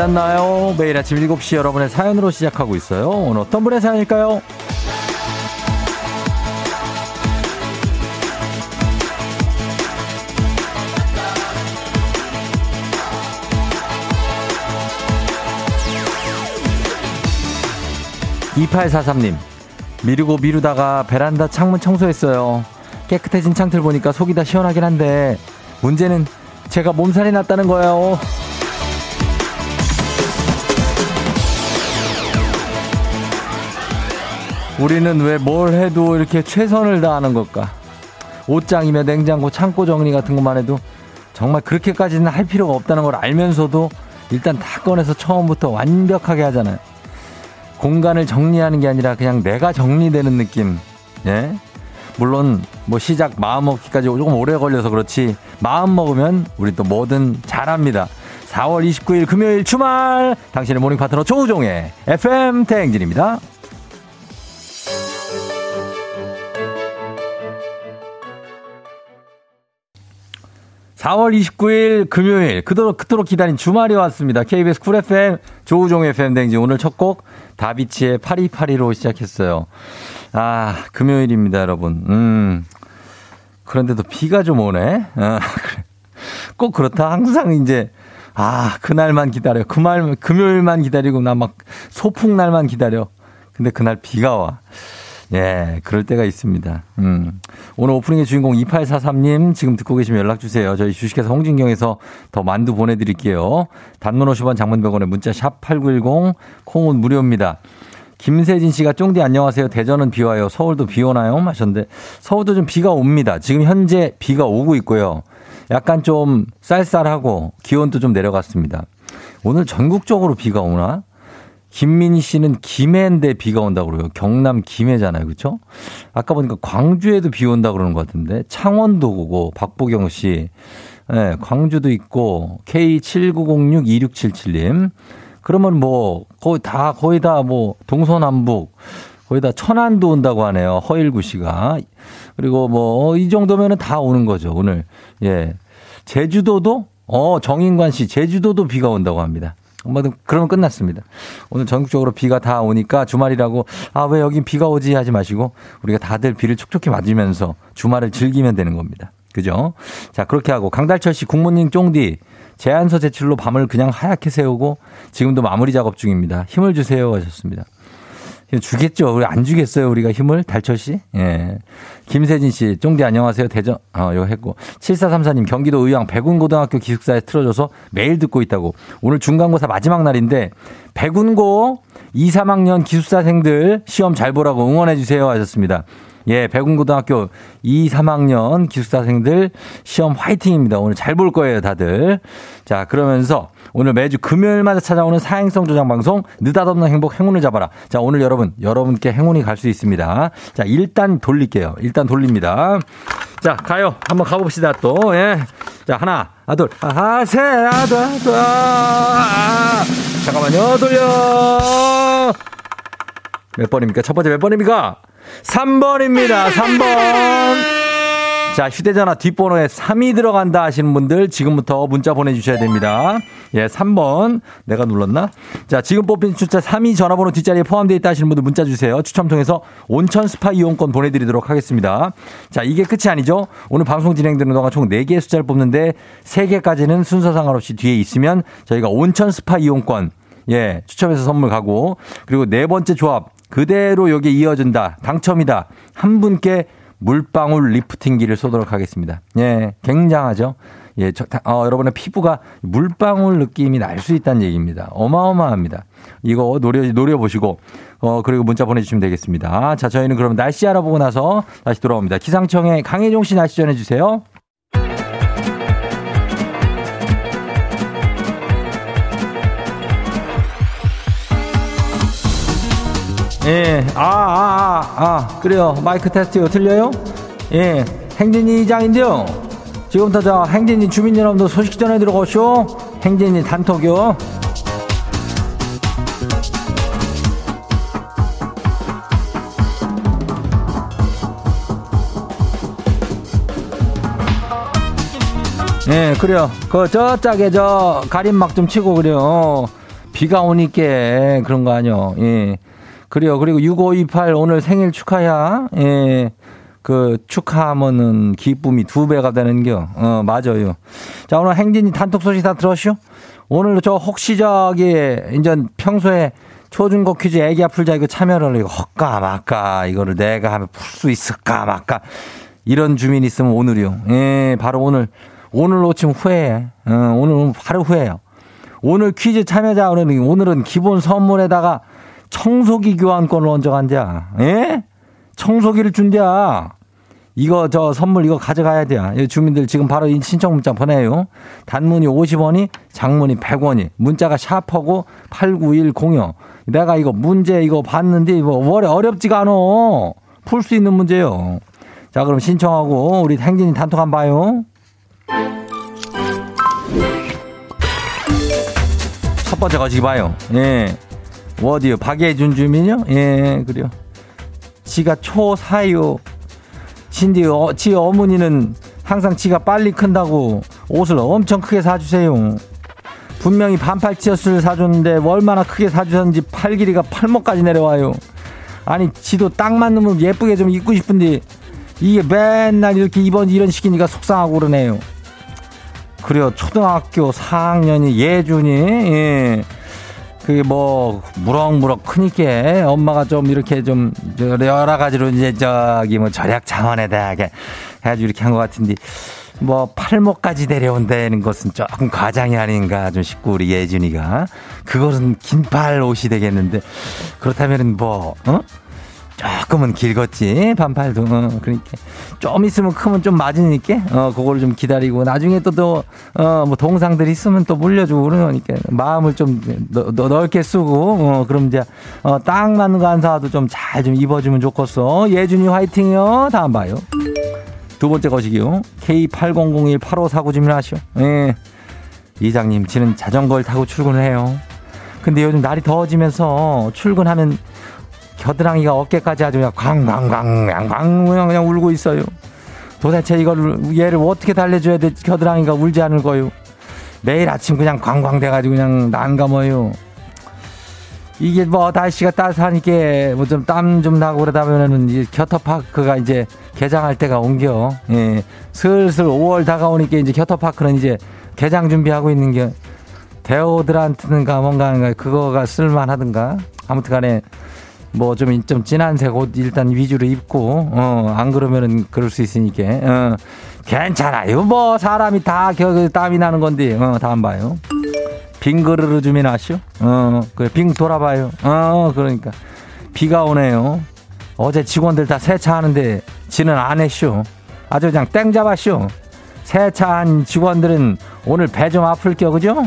잤나요? 매일 아침 7시 여러분의 사연으로 시작하고 있어요. 오늘 어떤 분의 사연일까요? 2843님, 미루고 미루다가 베란다 창문 청소했어요. 깨끗해진 창틀 보니까 속이 다 시원하긴 한데, 문제는 제가 몸살이 났다는 거예요. 우리는 왜 뭘 해도 이렇게 최선을 다하는 걸까? 옷장이며 냉장고, 창고 정리 같은 것만 해도 정말 그렇게까지는 할 필요가 없다는 걸 알면서도 일단 다 꺼내서 처음부터 완벽하게 하잖아요. 공간을 정리하는 게 아니라 그냥 내가 정리되는 느낌. 예? 물론 뭐 시작 마음 먹기까지 조금 오래 걸려서 그렇지 마음 먹으면 우리 또 뭐든 잘합니다. 4월 29일 금요일 주말 당신의 morning 파트너 조우종의 FM 대행진입니다. 4월 29일 금요일 그토록 그토록 기다린 주말이 왔습니다. KBS 쿨 FM 조우종 FM 대행진 오늘 첫 곡 다비치의 파리파리로 시작했어요. 아 금요일입니다, 여러분. 음 그런데도 비가 좀 오네. 아, 그래. 꼭 그렇다. 항상 이제 아 그날만 기다려. 그말 금요일만 기다리고 나 막 소풍 날만 기다려. 근데 그날 비가 와. 예, 그럴 때가 있습니다. 음. 오늘 오프닝의 주인공 2843님 지금 듣고 계시면 연락 주세요. 저희 주식회사 홍진경에서 더 만두 보내드릴게요. 단문 50원 장문 100원에 문자 샵 8910 콩은 무료입니다. 김세진 씨가 쫑디 안녕하세요. 대전은 비 와요. 서울도 비 오나요? 하셨는데 서울도 좀 비가 옵니다. 지금 현재 비가 오고 있고요. 약간 좀 쌀쌀하고 기온도 좀 내려갔습니다. 오늘 전국적으로 비가 오나? 김민희 씨는 김해인데 비가 온다고 그래요. 경남 김해잖아요. 그렇죠? 아까 보니까 광주에도 비 온다 그러는 것 같은데 창원도 오고 박보경 씨. 네, 광주도 있고 K79062677님. 그러면 뭐 거의 다 거의 다 뭐 동서남북 거의 다 천안도 온다고 하네요. 허일구 씨가. 그리고 뭐 이 정도면은 다 오는 거죠. 오늘. 예. 제주도도 어 정인관 씨 제주도도 비가 온다고 합니다. 뭐 그러면 끝났습니다. 오늘 전국적으로 비가 다 오니까 주말이라고 아 왜 여긴 비가 오지 하지 마시고 우리가 다들 비를 촉촉히 맞으면서 주말을 즐기면 되는 겁니다. 그죠? 자 그렇게 하고 강달철 씨 국모님 쫑디 제안서 제출로 밤을 그냥 하얗게 세우고 지금도 마무리 작업 중입니다. 힘을 주세요 하셨습니다. 주겠죠. 우리 안 주겠어요. 우리가 힘을. 달철 씨. 예. 김세진 씨. 쫑디 안녕하세요. 대전. 어, 이거 했고. 7434님. 경기도 의왕 백운고등학교 기숙사에 틀어줘서 매일 듣고 있다고. 오늘 중간고사 마지막 날인데 백운고 2, 3학년 기숙사생들 시험 잘 보라고 응원해 주세요 하셨습니다. 예, 백운고등학교 2, 3학년 기숙사생들 시험 화이팅입니다. 오늘 잘 볼 거예요, 다들. 자, 그러면서 오늘 매주 금요일마다 찾아오는 사행성 조장 방송 느닷없는 행복 행운을 잡아라. 자, 오늘 여러분, 여러분께 행운이 갈 수 있습니다. 자, 일단 돌릴게요. 일단 돌립니다. 자, 가요. 한번 가봅시다, 또. 예. 자, 하나, 아, 둘, 아, 셋, 아, 둘, 아, 둘, 아, 잠깐만요, 돌려. 몇 번입니까? 첫 번째 몇 번입니까? 3번입니다. 3번. 자, 휴대전화 뒷번호에 3이 들어간다 하시는 분들 지금부터 문자 보내주셔야 됩니다. 예, 3번. 내가 눌렀나? 자, 지금 뽑힌 숫자 3이 전화번호 뒷자리에 포함되어 있다 하시는 분들 문자 주세요. 추첨 통해서 온천 스파 이용권 보내드리도록 하겠습니다. 자, 이게 끝이 아니죠. 오늘 방송 진행되는 동안 총 4개의 숫자를 뽑는데 3개까지는 순서 상관없이 뒤에 있으면 저희가 온천 스파 이용권 예, 추첨해서 선물 가고 그리고 네 번째 조합 그대로 여기에 이어진다. 당첨이다. 한 분께 물방울 리프팅기를 쏘도록 하겠습니다. 예, 굉장하죠? 예, 저, 어, 여러분의 피부가 물방울 느낌이 날 수 있다는 얘기입니다. 어마어마합니다. 이거 노려, 노려보시고, 어, 그리고 문자 보내주시면 되겠습니다. 자, 저희는 그럼 날씨 알아보고 나서 다시 돌아옵니다. 기상청에 강혜종 씨 날씨 전해주세요. 예, 아, 아, 아, 아, 그래요. 마이크 테스트요. 들려요? 예, 행진이 이장인데요. 지금부터 저 행진이 주민 여러분들 소식 전해 들어오쇼. 행진이 단톡요. 예, 그래요. 그, 저 짝에 저 가림막 좀 치고 그래요. 비가 오니까 그런 거 아니요. 예. 그래요. 그리고 6528 오늘 생일 축하야. 예. 그 축하하면은 기쁨이 두 배가 되는겨. 어, 맞아요. 자, 오늘 행진이 단톡 소식 다 들었슈? 오늘 저 혹시 저기 이제 평소에 초중고 퀴즈 애기 아플자 이거 참여를 이거 헛까 말까 이거를 내가 하면 풀 수 있을까 말까 이런 주민 있으면 오늘이요. 예, 바로 오늘 오늘 놓치면 후회해. 어, 오늘 바로 후회해요. 오늘 퀴즈 참여자 오늘은 오늘은 기본 선물에다가 청소기 교환권을 얹어 간대야. 예? 청소기를 준대야. 이거 저 선물 이거 가져가야 돼요. 주민들 지금 바로 신청 문자 보내요. 단문이 50원이, 장문이 100원이. 문자가 샤퍼고 89106. 내가 이거 문제 이거 봤는데 뭐 어렵지가 않아. 풀 수 있는 문제요. 자, 그럼 신청하고 우리 행진이 단톡 한번 봐요. 첫 번째 거시기 봐요. 예. 어디요? 박예준 주민요? 예, 그래요. 지가 초사요. 신디, 어, 지 어머니는 항상 지가 빨리 큰다고 옷을 엄청 크게 사주세요. 분명히 반팔 티셔츠를 사줬는데 얼마나 크게 사주셨는지 팔 길이가 팔목까지 내려와요. 아니, 지도 딱 맞는 예쁘게 좀 입고 싶은데 이게 맨날 이렇게 입은 이런 식이니까 속상하고 그러네요. 그래요. 초등학교 4학년이 예준이, 예. 그게 뭐, 무럭무럭 크니까 엄마가 좀 이렇게 좀 여러 가지로 이제 저기 뭐 절약 차원에 대하게 해가지고 이렇게 한 것 같은데 뭐 팔목까지 내려온다는 것은 조금 과장이 아닌가 좀 싶고 우리 예준이가 그것은 긴팔 옷이 되겠는데 그렇다면은 뭐, 어? 조금은 길겠지 반팔도. 어, 그러니까 좀 있으면 크면 좀 맞으니까 어 그거를 좀 기다리고 나중에 또 또어뭐 동상들 있으면 또 물려주고 그러니까 마음을 좀 너, 너, 넓게 쓰고 어 그럼 이제 어딱 맞는 거 안 사도 좀 잘좀 좀 입어주면 좋겠어. 예준이 화이팅이요. 다음 봐요. 두 번째 거시기요. K80018549 주문하시오. 예. 이장님 지는 자전거를 타고 출근을 해요. 근데 요즘 날이 더워지면서 출근하면 겨드랑이가 어깨까지 아주 그냥 광광광 광광 그냥 울고 있어요. 도대체 이걸 얘를 어떻게 달래줘야 돼? 겨드랑이가 울지 않을 거요. 매일 아침 그냥 광광 돼가지고 그냥 난감해요. 이게 뭐 날씨가 따뜻하니까 뭐 좀 땀 좀 나고 그러다 보면은 이 겨터파크가 이제 개장할 때가 옮겨. 예. 슬슬 5월 다가오니까 이제 겨터파크는 이제 개장 준비하고 있는 게 대호들한테는가 뭔가 그거가 쓸만하든가 아무튼 간에 뭐좀 좀 진한 색 옷 일단 위주로 입고 어 안 그러면은 그럴 수 있으니까 어. 괜찮아요. 뭐 사람이 다 겨, 땀이 나는 건데 어 다음 봐요. 빙 그르르 주민 아시오? 어 그래 빙 돌아봐요. 어 그러니까. 비가 오네요. 어제 직원들 다 세차하는데 지는 안 했쇼. 아주 그냥 땡 잡았쇼. 세차한 직원들은 오늘 배 좀 아플 겨 그죠?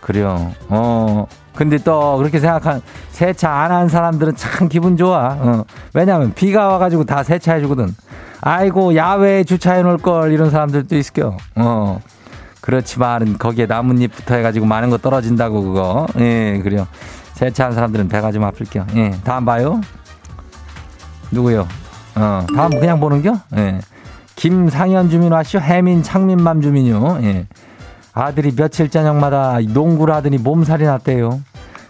그래요. 어 근데 또 그렇게 생각한 세차 안 한 사람들은 참 기분 좋아. 어. 왜냐면 비가 와가지고 다 세차해 주거든. 아이고 야외에 주차해 놓을 걸 이런 사람들도 있을게요. 어. 그렇지만 거기에 나뭇잎부터 해가지고 많은 거 떨어진다고 그거. 예, 그래요. 세차한 사람들은 배가 좀 아플게요. 예, 다음 봐요. 누구요? 어, 다음 그냥 보는겨? 예. 김상현 주민 와시오. 해민 창민맘 주민요. 예. 아들이 며칠 저녁마다 농구를 하더니 몸살이 났대요.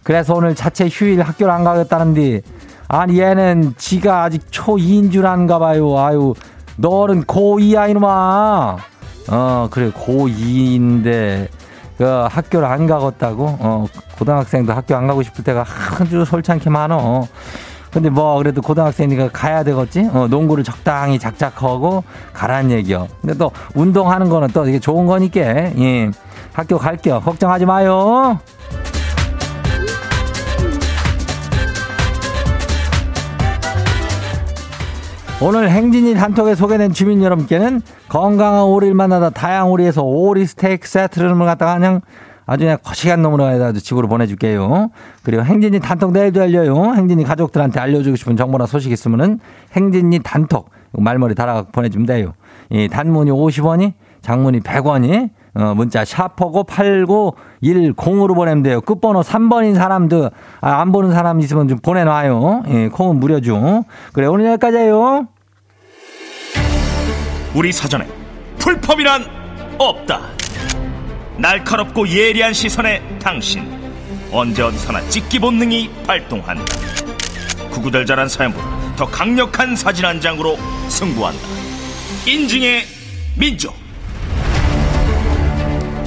그래서 오늘 자체 휴일 학교를 안 가겠다는데 아니 얘는 지가 아직 초2인 줄 아는가 봐요. 아유 너는 고2 아이놈아. 어 그래 고2인데 그 학교를 안 가겠다고. 어 고등학생도 학교 안 가고 싶을 때가 아주 솔찬게 많어. 근데 뭐 그래도 고등학생이니까 가야 되겠지? 어, 농구를 적당히 작작하고 가라는 얘기요. 근데 또 운동하는 거는 또 이게 좋은 거니까 예. 학교 갈게요. 걱정하지 마요. 오늘 행진이 단톡에 소개된 주민 여러분께는 건강한 오리를 만나다 다양 오리에서 오리 스테이크 세트를 갖다가 그냥 아주 그냥 거시기한 놈으로 해서 집으로 보내줄게요. 그리고 행진이 단톡 내일도 알려요. 행진이 가족들한테 알려주고 싶은 정보나 소식 있으면은 행진이 단톡 말머리 달아 보내주면 돼요. 이 단문이 50원이 장문이 100원이 어, 문자 샤퍼고 8910으로 보내면 돼요. 끝번호 3번인 사람들, 아, 안 보는 사람 있으면 좀 보내놔요. 예, 콩은 무료죠. 그래, 오늘 여기까지예요 우리 사전에 풀펌이란 없다. 날카롭고 예리한 시선에 당신 언제 어디서나 찍기 본능이 발동한다. 구구절절한 사연보다 더 강력한 사진 한 장으로 승부한다. 인증의 민족.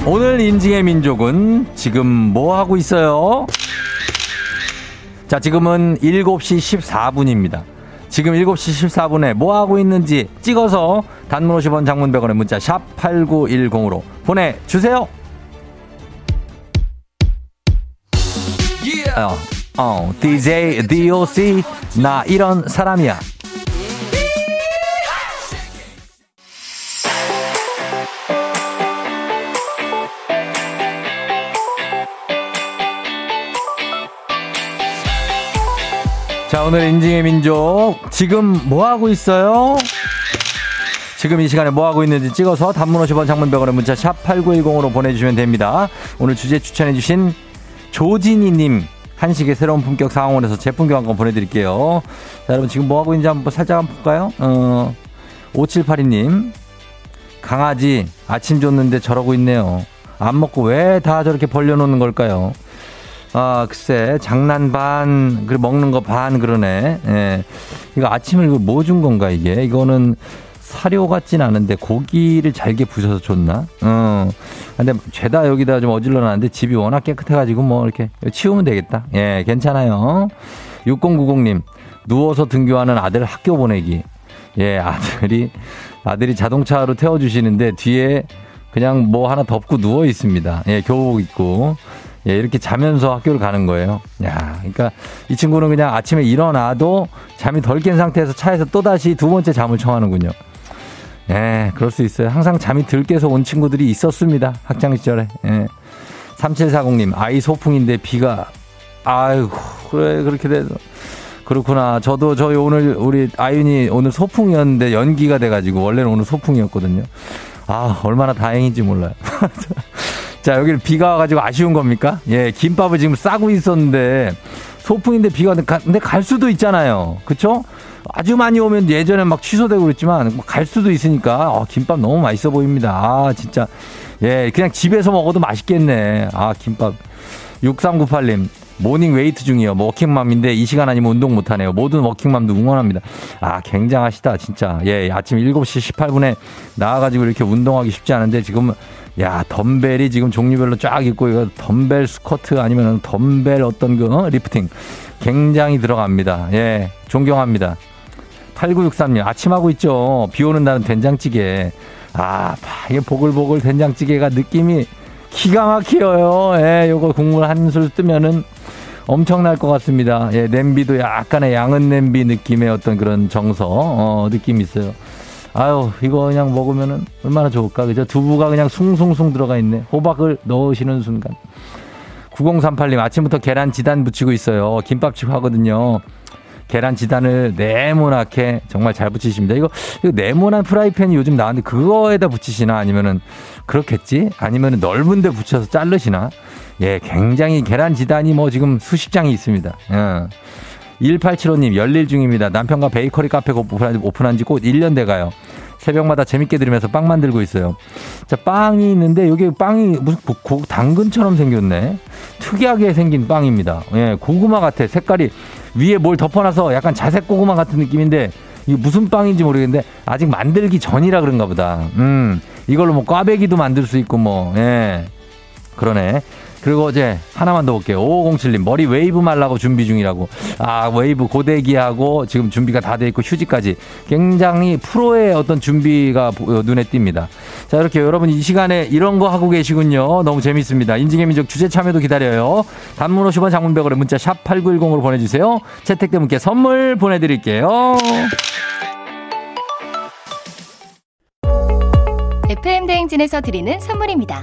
오늘 인증의 민족은 지금 뭐 하고 있어요? 자, 지금은 7시 14분입니다. 지금 7시 14분에 뭐 하고 있는지 찍어서 단문 50원 장문 100원의 문자 샵 8910으로 보내주세요. 어, 어, DJ DOC 나 이런 사람이야. 자, 오늘 인증의 민족. 지금 뭐 하고 있어요? 지금 이 시간에 뭐 하고 있는지 찍어서 단문 50원 장문 100원의 문자 샵 8910으로 보내주시면 됩니다. 오늘 주제 추천해주신 조진희님 한식의 새로운 품격 상황원에서 제품 교환권 보내드릴게요. 자, 여러분 지금 뭐 하고 있는지 한번 살짝 한번 볼까요? 어, 5782님. 강아지 아침 줬는데 저러고 있네요. 안 먹고 왜 다 저렇게 벌려놓는 걸까요? 아, 글쎄, 장난 반, 그리고 먹는 거 반 그러네. 예. 이거 아침을 뭐 준 건가, 이게? 이거는 사료 같진 않은데 고기를 잘게 부셔서 줬나? 어. 근데 죄다 여기다 좀 어질러 놨는데 집이 워낙 깨끗해가지고 뭐 이렇게 치우면 되겠다. 예, 괜찮아요. 6090님, 누워서 등교하는 아들 학교 보내기. 예, 아들이, 아들이 자동차로 태워주시는데 뒤에 그냥 뭐 하나 덮고 누워 있습니다. 예, 교복 입고. 예, 이렇게 자면서 학교를 가는 거예요. 야, 그러니까 이 친구는 그냥 아침에 일어나도 잠이 덜 깬 상태에서 차에서 또다시 두 번째 잠을 청하는군요. 예, 그럴 수 있어요. 항상 잠이 덜 깨서 온 친구들이 있었습니다. 학창 시절에. 예. 3740님, 아이 소풍인데 비가, 아이고, 그래, 그렇게 돼서. 그렇구나. 저도 저희 오늘 우리 아윤이 오늘 소풍이었는데 연기가 돼가지고 원래는 오늘 소풍이었거든요. 아, 얼마나 다행인지 몰라요. 자, 여기를 비가 와가지고 아쉬운 겁니까? 예, 김밥을 지금 싸고 있었는데 소풍인데 비가 근데 갈 수도 있잖아요. 그쵸? 아주 많이 오면 예전에 막 취소되고 그랬지만 뭐갈 수도 있으니까 어, 김밥 너무 맛있어 보입니다. 아, 진짜. 예, 그냥 집에서 먹어도 맛있겠네. 아, 김밥. 6398님. morning weight 중이요. 뭐 워킹맘인데 이 시간 아니면 운동 못하네요. 모든 워킹맘도 응원합니다. 아, 굉장하시다, 진짜. 예, 아침 7시 18분에 나와가지고 이렇게 운동하기 쉽지 않은데 지금 야, 덤벨이 지금 종류별로 쫙 있고, 이거 덤벨 스쿼트 아니면 덤벨 어떤 그, 어? 리프팅. 굉장히 들어갑니다. 예, 존경합니다. 8963님, 아침하고 있죠. 비 오는 날은 된장찌개. 아, 이게 보글보글 된장찌개가 느낌이 기가 막혀요. 예, 요거 국물 한 술 뜨면은 엄청날 것 같습니다. 예, 냄비도 약간의 양은 냄비 느낌의 어떤 그런 정서, 어, 느낌이 있어요. 아유, 이거 그냥 먹으면은 얼마나 좋을까. 그죠? 두부가 그냥 숭숭숭 들어가 있네. 호박을 넣으시는 순간. 9038님, 아침부터 계란 지단 붙이고 있어요. 김밥집 하거든요. 계란 지단을 네모나게 정말 잘 붙이십니다. 이거, 이거 네모난 프라이팬이 요즘 나왔는데 그거에다 붙이시나 아니면은 그렇겠지? 아니면은 넓은 데 붙여서 자르시나? 예, 굉장히 계란 지단이 뭐 지금 수십 장이 있습니다. 예. 1875님 열일 중입니다. 남편과 베이커리 카페 오픈한 지 곧 1년 돼가요. 새벽마다 재밌게 들으면서 빵 만들고 있어요. 자, 빵이 있는데 여기 빵이 무슨 고, 당근처럼 생겼네. 특이하게 생긴 빵입니다. 예, 고구마 같아. 색깔이 위에 뭘 덮어놔서 약간 자색 고구마 같은 느낌인데 이게 무슨 빵인지 모르겠는데 아직 만들기 전이라 그런가 보다. 음, 이걸로 뭐 꽈배기도 만들 수 있고 뭐, 예. 그러네. 그리고 이제 하나만 더 볼게요. 5507님 머리 웨이브 말라고 준비 중이라고. 아 웨이브 고데기하고 지금 준비가 다 돼 있고 휴지까지 굉장히 프로의 어떤 준비가 눈에 띕니다. 자 이렇게 여러분 이 시간에 이런 거 하고 계시군요. 너무 재밌습니다. 인증의 민족 주제 참여도 기다려요. 단문 50원 장문백으로 문자 샵 8910으로 보내주세요. 채택된 분께 선물 보내드릴게요. FM 대행진에서 드리는 선물입니다.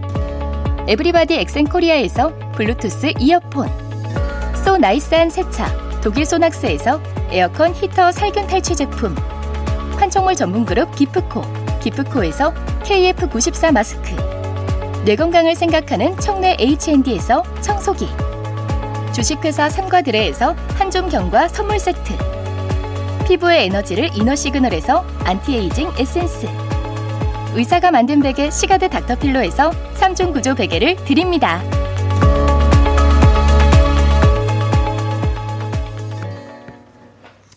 에브리바디 엑센코리아에서 블루투스 이어폰. so nice한 세차 독일 소낙스에서 에어컨 히터 살균 탈취 제품. 판촉물 전문 그룹 기프코 기프코에서 KF94 마스크. 뇌 건강을 생각하는 청내 H&D에서 청소기. 주식회사 삼과드레에서 한종경과 선물 세트. 피부의 에너지를 이너 시그널에서 안티에이징 에센스 의사가 만든 베개 시가드 닥터필로에서 3중 구조 베개를 드립니다.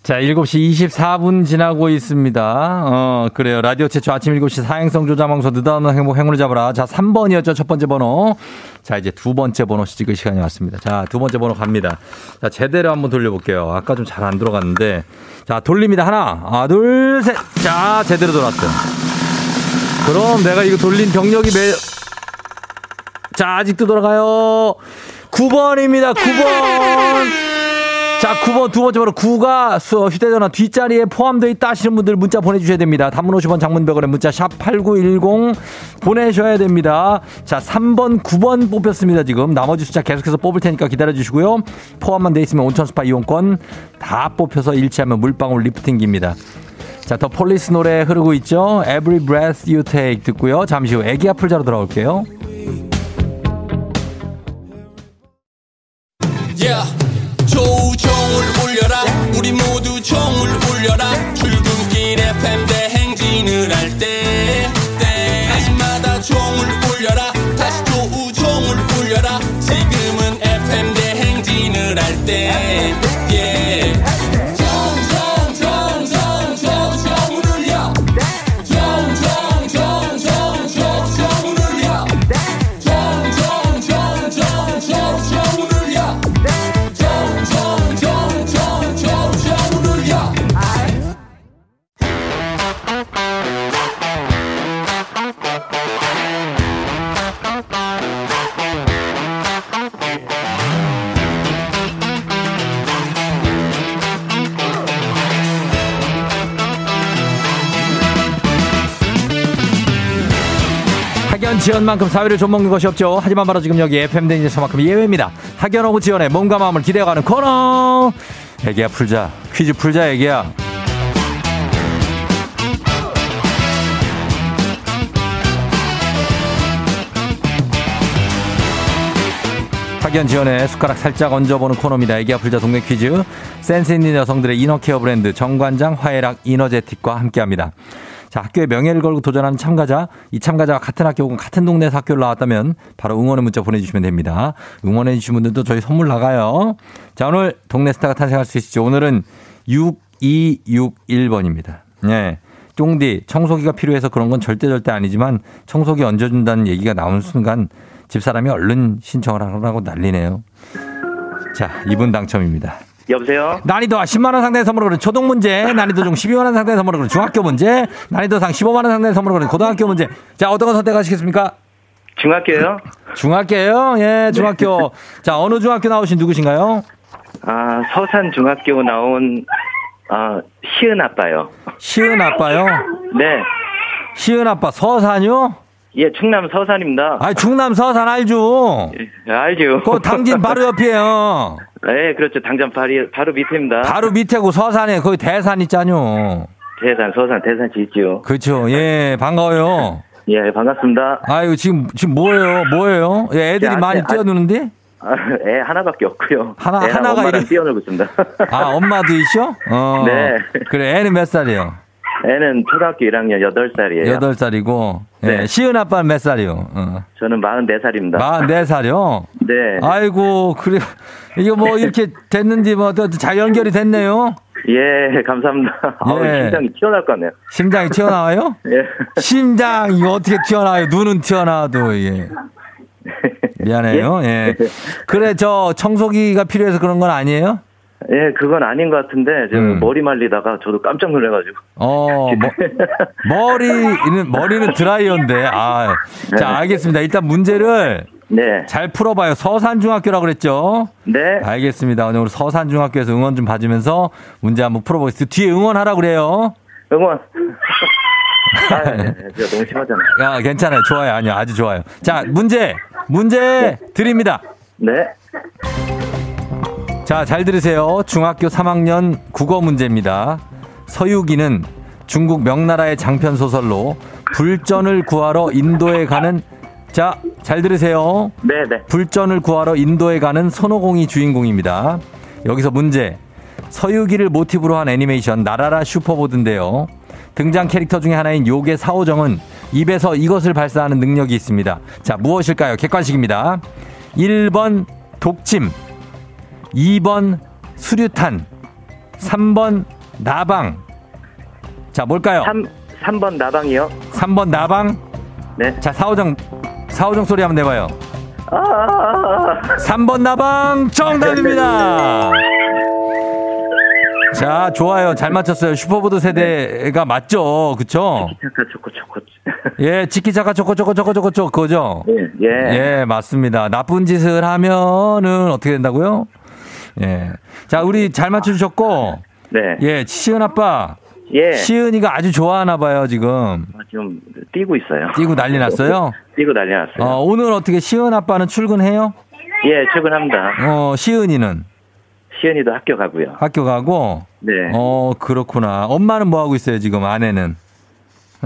자, 7시 24분 지나고 있습니다. 어, 그래요. 라디오 최초 아침 7시 사행성 조자망소 느닷없는 행복 행운을 잡아라. 자, 3번이었죠. 첫 번째 번호. 자, 이제 두 번째 번호 찍을 시간이 왔습니다. 자, 두 번째 번호 갑니다. 자, 제대로 한번 돌려볼게요. 아까 좀 잘 안 들어갔는데. 자, 돌립니다. 하나, 아, 둘, 셋. 자, 제대로 돌았어요. 그럼 내가 이거 돌린 병력이 매, 자, 아직도 돌아가요. 9번입니다. 9번. 자, 9번 두 번째 번호 9가 휴대전화 뒷자리에 포함되어 있다 하시는 분들 문자 보내주셔야 됩니다. 단문 50원 장문 100원에 문자 샵 8910 보내셔야 됩니다. 자, 3번, 9번 뽑혔습니다. 지금 나머지 숫자 계속해서 뽑을 테니까 기다려주시고요. 포함만 돼 있으면 온천 스파 이용권 다 뽑혀서 일치하면 물방울 lifting기입니다. 자, 더 폴리스 노래 흐르고 있죠. Every Breath You Take 듣고요. 잠시 후 애기야 풀자로 돌아올게요. Yeah. 지연만큼 사회를 좀먹는 것이 없죠. 하지만 바로 지금 여기 FM 대행진에서만큼 예외입니다. 학연 오브 지연의 몸과 마음을 기대어가는 코너. 애기야 풀자. 퀴즈 풀자 애기야. 학연 지연의 숟가락 살짝 얹어보는 코너입니다. 애기야 풀자 동네 퀴즈. 센스 있는 여성들의 inner care 브랜드 정관장 화애락 이너제틱과 함께합니다. 자, 학교의 명예를 걸고 도전하는 참가자, 이 참가자와 같은 학교 혹은 같은 동네에서 학교를 나왔다면 바로 응원의 문자 보내주시면 됩니다. 응원해 주신 분들도 저희 선물 나가요. 자, 오늘 동네 스타가 탄생할 수 있을지 오늘은 6261번입니다. 네. 쫑디, 청소기가 필요해서 그런 건 절대 절대 아니지만 청소기 얹어준다는 얘기가 나온 순간 집사람이 얼른 신청을 하라고 난리네요. 자, 이분 당첨입니다. 여보세요? 난이도 10만원 상당의 선물을 거는 초등 문제, 난이도 중 12만원 상당의 선물을 거는 중학교 문제, 난이도 상 15만원 상당의 선물을 거는 고등학교 문제. 자, 어떤 거 선택하시겠습니까? 중학교요? 중학교요? 예, 중학교. 자, 어느 중학교 나오신 누구신가요? 아, 서산 중학교 나온, 아, 시은 아빠요. 시은 아빠요? 네. 시은 아빠 서산요? 예, 충남 서산입니다. 아, 충남 서산 알죠? 예, 알죠? 그 당진 바로 옆이에요. 네, 그렇죠. 당장 바로, 바로 밑입니다. 바로 밑에고 서산에 거기 대산 있잖요. 대산, 서산, 대산 짓죠. 그렇죠. 예, 반가워요. 예, 반갑습니다. 아유, 지금, 지금 뭐예요? 뭐예요? 예, 애들이 야, 많이 아, 뛰어노는데? 아, 애 하나밖에 없고요. 하나- 하나가 이래- 뛰어놀고 있습니다. 아, 엄마도 있어? 어. 네. 그래, 애는 몇 살이요? 애는 초등학교 1학년 8살이에요. 여덟 살이고, 예, 네. 시은 아빠는 몇 살이요? 어. 저는 44살입니다. 44살이요? 네. 아이고, 그래. 이게 뭐 이렇게 됐는지 뭐, 또잘 연결이 됐네요? 예, 감사합니다. 아우, 예. 심장이 튀어나올 것 같네요. 심장이 튀어나와요? 예. 심장, 이거 어떻게 튀어나와요? 눈은 튀어나와도, 예. 미안해요, 예. 그래, 저 청소기가 필요해서 그런 건 아니에요? 예, 그건 아닌 것 같은데, 지금 음. 머리 말리다가 저도 깜짝 놀래가지고. 어, 뭐, 머리는, 머리는 드라이어인데, 아. 자, 알겠습니다. 일단 문제를 네. 잘 풀어봐요. 서산중학교라고 그랬죠? 네. 알겠습니다. 오늘 서산중학교에서 응원 좀 봐주면서 문제 한번 풀어보겠습니다. 뒤에 응원하라 그래요. 응원. 아, 예, 예, 진짜 너무 심하잖아 요. 야, 괜찮아요. 좋아요. 아니요. 아주 좋아요. 자, 문제, 문제 드립니다. 네. 자, 잘 들으세요. 중학교 3학년 국어 문제입니다. 서유기는 중국 명나라의 장편 소설로 불전을 구하러 인도에 가는 자, 잘 들으세요. 네, 네. 불전을 구하러 인도에 가는 손오공이 주인공입니다. 여기서 문제. 서유기를 모티브로 한 애니메이션 나라라 슈퍼보드인데요. 등장 캐릭터 중에 하나인 요괴 사오정은 입에서 이것을 발사하는 능력이 있습니다. 자, 무엇일까요? 객관식입니다. 1번 독침, 2번 수류탄, 3번 나방. 자, 뭘까요? 3, 3번 나방이요. 3번 나방. 네. 자, 사오정, 사오정 소리 한번 내봐요. 아, 3번 나방 정답입니다. 자, 좋아요. 잘 맞췄어요. 슈퍼보드 세대가 맞죠? 그쵸? 잠깐, 초코, 초코. 예, 치키차카 초코 초코 초코 초코 그거죠? 예, 예. 예, 맞습니다. 나쁜 짓을 하면은 어떻게 된다고요? 예. 자, 우리 잘 맞춰주셨고, 네. 예, 시은 아빠. 예. 시은이가 아주 좋아하나 봐요, 지금. 아, 지금 뛰고 있어요. 뛰고 난리 났어요? 뛰고 난리 났어요. 어, 오늘 어떻게 시은 아빠는 출근해요? 예, 출근합니다. 어, 시은이는 시은이도 학교 가고요. 학교 가고, 네. 어, 그렇구나. 엄마는 뭐 하고 있어요, 지금 아내는?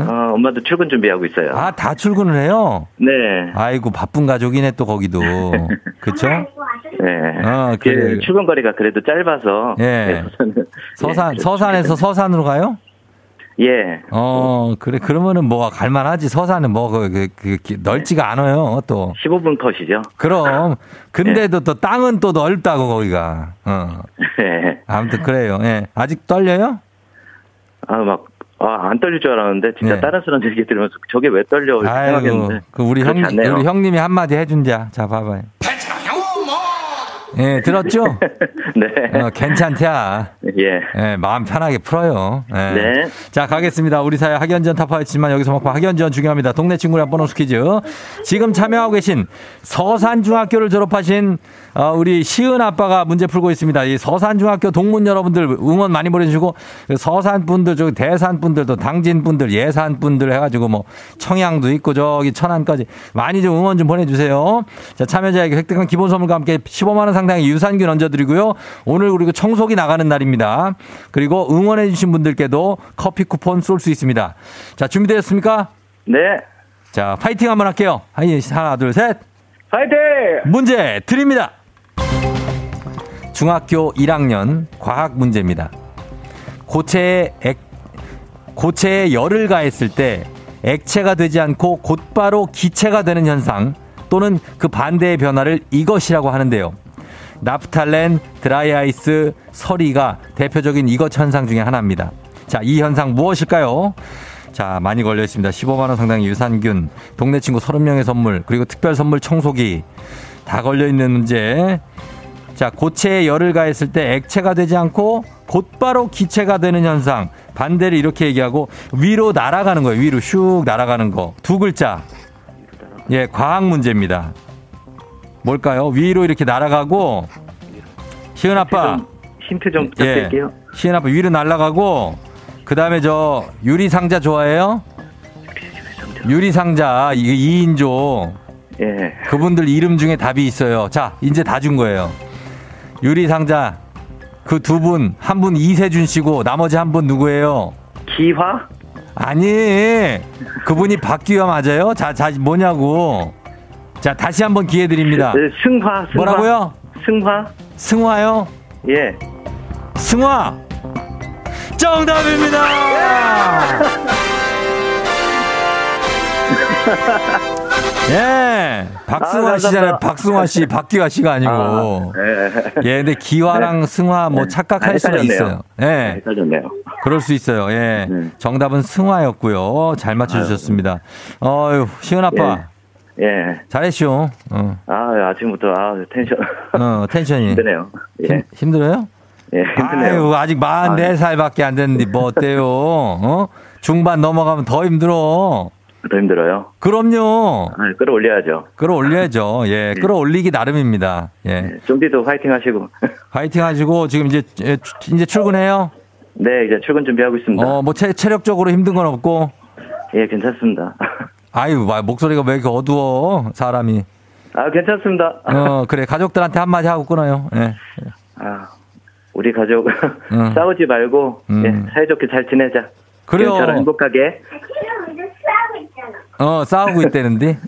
어, 엄마도 출근 준비하고 있어요. 아, 다 출근을 해요? 네. 아이고, 바쁜 가족이네, 또 거기도. 그쵸? 네. 어, 그 그래. 출근 거리가 그래도 짧아서. 예. 네, 우선은. 서산, 예, 서산에서 서산으로 가요? 예. 어, 그래, 그러면은 뭐, 갈만하지. 서산은 뭐, 그, 그, 그, 그 넓지가 않아요, 또. 15분 컷이죠. 그럼. 근데도 또 땅은 또 넓다고, 거기가. 어. 네. 아무튼 그래요. 예. 아직 떨려요? 아, 막, 아, 안 떨릴 줄 알았는데, 진짜 네. 다른 사람 얘기 들으면서 저게 왜 떨려? 아이고. 생각했는데. 그 우리 형. 우리 형님이 한마디 해준 자. 자, 봐봐요. 예, 들었죠? 네. 어, 괜찮대야. 예. 예, 마음 편하게 풀어요. 예. 네. 자, 가겠습니다. 우리 사회 학연지원 타파했지만 여기서 먹고 학연지원 중요합니다. 동네 친구랑 보너스 퀴즈. 지금 참여하고 계신 서산중학교를 졸업하신 어, 우리 시은 아빠가 문제 풀고 있습니다. 이 서산중학교 동문 여러분들 응원 많이 보내주시고 그 서산 분들, 저기 대산 분들도 당진 분들, 예산 분들 해가지고 뭐 청양도 있고 저기 천안까지 많이 좀 응원 좀 보내주세요. 자, 참여자에게 획득한 기본 선물과 함께 15만 원 상당 의 유산균 얹어드리고요. 오늘 그리고 청소기 나가는 날입니다. 그리고 응원해주신 분들께도 커피 쿠폰 쏠 수 있습니다. 자, 준비되셨습니까? 네. 자, 파이팅 한번 할게요. 하나, 둘, 셋. 파이팅! 문제 드립니다. 중학교 1학년 과학 문제입니다. 고체에 액, 고체에 열을 가했을 때 액체가 되지 않고 곧바로 기체가 되는 현상 또는 그 반대의 변화를 이것이라고 하는데요. 나프탈렌, 드라이아이스, 서리가 대표적인 이것 현상 중에 하나입니다. 자, 이 현상 무엇일까요? 자, 많이 걸려 있습니다. 15만원 상당의 유산균, 동네 친구 30명의 선물, 그리고 특별 선물 청소기. 다 걸려 있는 문제. 자, 고체에 열을 가했을 때 액체가 되지 않고 곧바로 기체가 되는 현상. 반대를 이렇게 얘기하고 위로 날아가는 거예요. 위로 슉 날아가는 거. 두 글자. 예, 과학 문제입니다. 뭘까요? 위로 이렇게 날아가고 시은 아빠. 좀 힌트 좀 예. 부탁드릴게요. 시은 아빠 위로 날아가고 그 다음에 저 유리 상자 좋아해요? 유리 상자 이게 2인조 예. 그분들 이름 중에 답이 있어요. 자, 이제 다 준 거예요. 유리 상자 그 두 분, 한 분 이세준 씨고 나머지 한 분 누구예요? 기화? 아니, 그분이 박기화 맞아요? 자, 자, 뭐냐고. 자, 다시 한번 기회 드립니다. 네, 승화, 승화. 뭐라고요? 승화? 승화요? 예. 승화! 정답입니다! 예, 박승화 아, 씨잖아요. 박승화 씨, 박기화 씨가 아니고. 아, 예. 예, 근데 기화랑 승화 뭐 착각할 아, 수가. 있어요. 예. 헷갈렸네요. 그럴 수 있어요. 예. 네. 정답은 승화였고요. 잘 맞춰 주셨습니다. 어유 시은 아빠. 예. 잘했쇼. 어, 아, 아침부터, 아, 텐션. 어, 텐션이. 힘드네요. 예. 힘, 힘들어요? 예, 힘드네요. 아유, 아직 44살밖에 안 됐는데 뭐 어때요? 어? 중반 넘어가면 더 힘들어. 더 힘들어요. 그럼요. 아, 끌어올려야죠. 끌어올려야죠. 예, 끌어올리기 나름입니다. 예. 예. 좀비도 화이팅 하시고. 화이팅 하시고 지금 이제, 예, 이제 출근해요? 네, 이제 출근 준비하고 있습니다. 어, 뭐 체, 체력적으로 힘든 건 없고. 예, 괜찮습니다. 아유, 와, 목소리가 왜 이렇게 어두워, 사람이. 아, 괜찮습니다. 어, 그래. 가족들한테 한마디 하고 끊어요. 예. 아, 우리 가족 응. 싸우지 말고 음. 예, 사이좋게 잘 지내자. 그래요. 지금처럼 행복하게. 어, 싸우고 있다는데.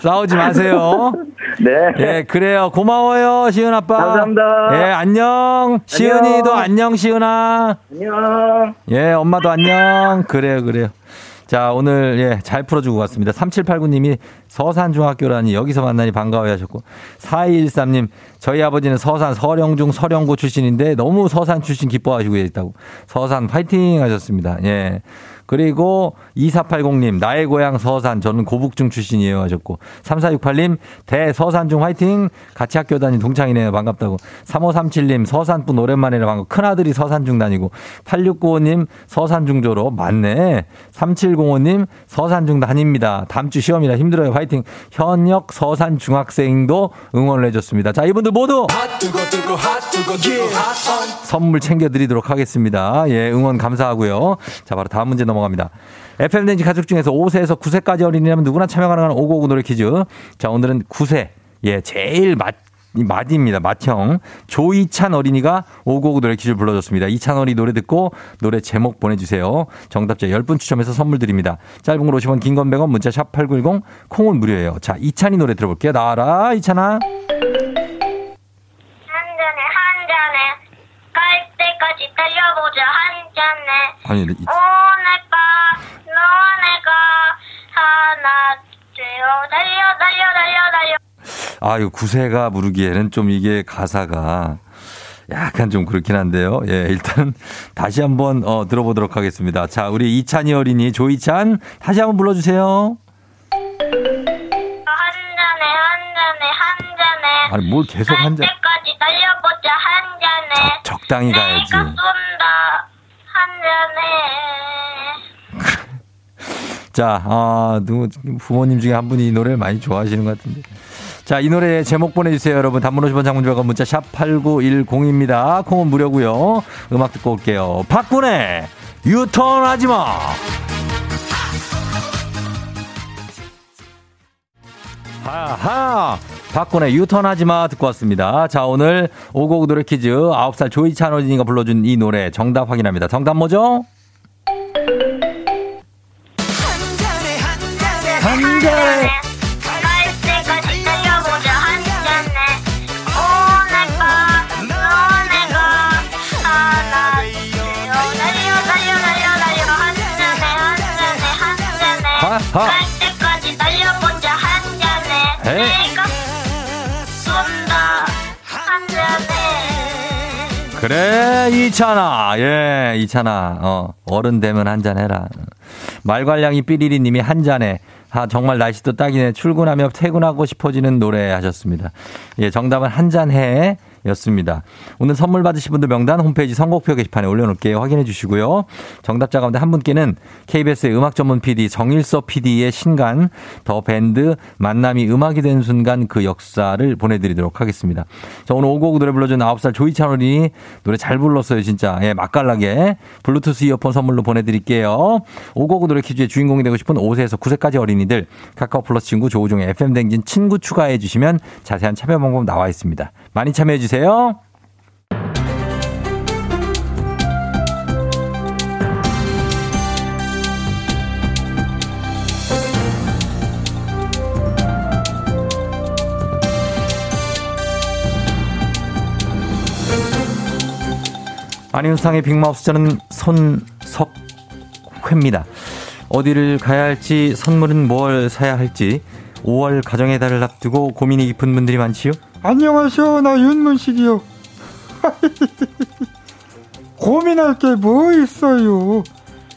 싸우지 마세요. 네. 예, 그래요. 고마워요, 시은 아빠. 감사합니다. 예, 안녕. 시은이도 안녕, 시은아. 안녕. 예, 엄마도 안녕. 그래요, 그래요. 자, 오늘, 예, 잘 풀어주고 갔습니다. 3789님이 서산중학교라니 여기서 만나니 반가워요 하셨고, 4213님, 저희 아버지는 서산 서령중 서령고 출신인데 너무 서산 출신 기뻐하시고 있다고. 서산 파이팅 하셨습니다. 예. 그리고 2480님, 나의 고향 서산, 저는 고북중 출신이에요 하셨고, 3468님, 대서산 중 화이팅! 같이 학교 다닌 동창이네요. 반갑다고. 3537님, 서산분 오랜만이라 반갑고, 큰아들이 서산 중 다니고, 8695님, 서산 중 졸업. 맞네. 3705님, 서산 중 다닙니다. 다음 주 시험이라 힘들어요. 화이팅! 현역 서산 중학생도 응원을 해줬습니다. 자, 이분들 모두 선물 챙겨드리도록 하겠습니다. 예, 응원 감사하고요. 자, 바로 다음 문제 넘 어갑니다. FMden지 가족 중에서 5세에서 9세까지 어린이라면 누구나 참여 가능한 555 노래 퀴즈. 자, 오늘은 9세. 예, 제일 맛, 이 맛입니다. 맏형. 조이찬 어린이가 555 노래 퀴즈를 불러줬습니다. 이찬 어린이 노래 듣고 노래 제목 보내주세요. 정답자 10분 추첨해서 선물 드립니다. 짧은 걸 50원, 긴 건 100원, 문자 샵 8910, 콩은 무료예요. 자, 이찬이 노래 들어볼게요. 나와라, 이찬아. 갈 때까지 달려보자 한 잔에 아니, 이- 오늘과 너와 내가 하나 되어 달려 달려 달려 달려 아, 이거 구세가 부르기에는 좀 이게 가사가 약간 좀 그렇긴 한데요. 예, 일단 다시 한번 어, 들어보도록 하겠습니다. 자, 우리 이찬이 어린이 조이찬 다시 한번 불러주세요. 한 잔에 한 잔에 한 잔에 아니 뭘 계속 갈한 잔. 때까지 달려보자 한 잔에 적, 적당히 가야지. 내가 쏜다 한 잔에 자, 아, 누구 부모님 중에 한 분이 이 노래를 많이 좋아하시는 것 같은데. 자, 이 노래 제목 보내주세요, 여러분. 단문 50원 장문주가 문자 샵 8910입니다. 콩은 무료고요 음악 듣고 올게요. 박군의 유턴 하지 마! 하하! 박군의 유턴 하지 마 듣고 왔습니다. 자, 오늘 오곡 노래 퀴즈 9살 조이찬 어린이가 불러준 이 노래 정답 확인합니다. 정답 뭐죠? 한 잔에 갈 때까지 달려보자 한 잔에 하, 하. 갈 때까지 달려보자 한에 그래 이찬아. 예 이찬아. 어 어른 되면 한 잔 해라. 말괄량이 삐리리 님이 한 잔에. 아 정말 날씨도 딱이네. 출근하며 퇴근하고 싶어지는 노래 하셨습니다. 예 정답은 한 잔 해 였습니다. 오늘 선물 받으실 분들 명단 홈페이지 선곡표 게시판에 올려놓을게요. 확인해 주시고요. 정답자 가운데 한 분께는 KBS의 음악 전문 PD 정일서 PD의 신간 더 밴드 만남이 음악이 된 순간 그 역사를 보내드리도록 하겠습니다. 자, 오늘 오곡 노래 불러준 9살 조이찬 어린이 노래 잘 불렀어요, 진짜. 예, 맛깔나게. 블루투스 이어폰 선물로 보내드릴게요. 오곡 노래 퀴즈의 주인공이 되고 싶은 5세에서 9세까지 어린이들 카카오 플러스 친구 조우종의 FM 댕진 친구 추가해 주시면 자세한 참여 방법 나와 있습니다. 많이 참여해주세요. 안윤상의 빅마우스 저는 손석회입니다. 어디를 가야 할지 선물은 뭘 사야 할지 5월 가정의 달을 앞두고 고민이 깊은 분들이 많지요. 안녕하세요. 나 윤문식이요. 고민할 게 뭐 있어요.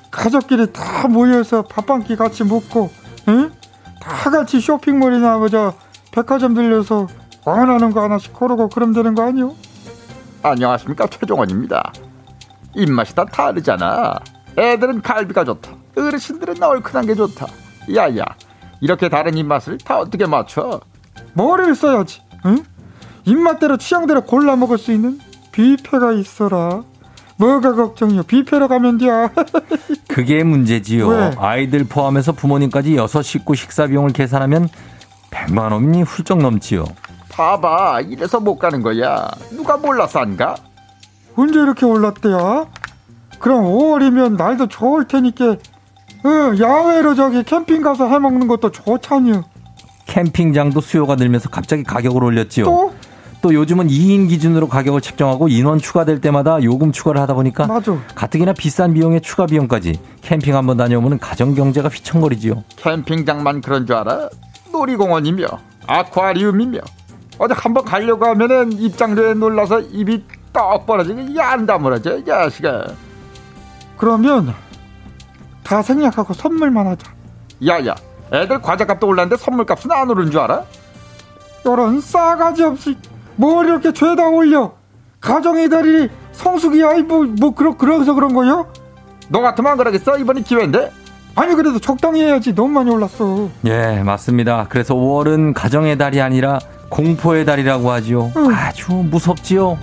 가족끼리 다 모여서 밥 한 끼 같이 먹고, 응? 다 같이 쇼핑몰이나 보자. 백화점 들려서 원하는 거 하나씩 고르고 그럼 되는 거 아니요? 안녕하십니까 최종원입니다. 입맛이 다 다르잖아. 애들은 갈비가 좋다. 어르신들은 얼큰한 게 좋다. 야야, 이렇게 다른 입맛을 다 어떻게 맞춰? 뭐를 써야지, 응? 입맛대로 취향대로 골라 먹을 수 있는 뷔페가 있어라. 뭐가 걱정이요? 뷔페로 가면 돼. 그게 문제지요. 왜? 아이들 포함해서 부모님까지 여섯 식구 식사 비용을 계산하면 100만 원이 훌쩍 넘지요. 봐봐, 이래서 못 가는 거야. 누가 몰라서 안 가? 언제 이렇게 올랐대야? 그럼 5월이면 날도 좋을 테니까 어, 야외로 저기 캠핑 가서 해먹는 것도 좋잖요. 캠핑장도 수요가 늘면서 갑자기 가격을 올렸지요. 또? 또 요즘은 2인 기준으로 가격을 책정하고 인원 추가될 때마다 요금 추가를 하다 보니까 맞아. 가뜩이나 비싼 비용에 추가 비용까지 캠핑 한번 다녀오면 가정 경제가 휘청거리지요. 캠핑장만 그런 줄 알아? 놀이공원이며 아쿠아리움이며 어디 한번 가려고 하면은 입장료에 놀라서 입이 떡 벌어지고 이게 안 다물어져 이 자식아 그러면 다 생략하고 선물만 하자. 야야 애들 과자값도 올랐는데 선물값은 안 오른 줄 알아? 이런 싸가지 없이 뭘 이렇게 죄다 올려. 가정의 달이 성수기 아이 뭐, 뭐 그러, 그래서 그런 거요? 너 같으면 안 그러겠어? 이번이 기회인데 아니 그래도 적당히 해야지 너무 많이 올랐어. 예, 맞습니다. 그래서 5월은 가정의 달이 아니라 공포의 달이라고 하지요. 응. 아주 무섭지요.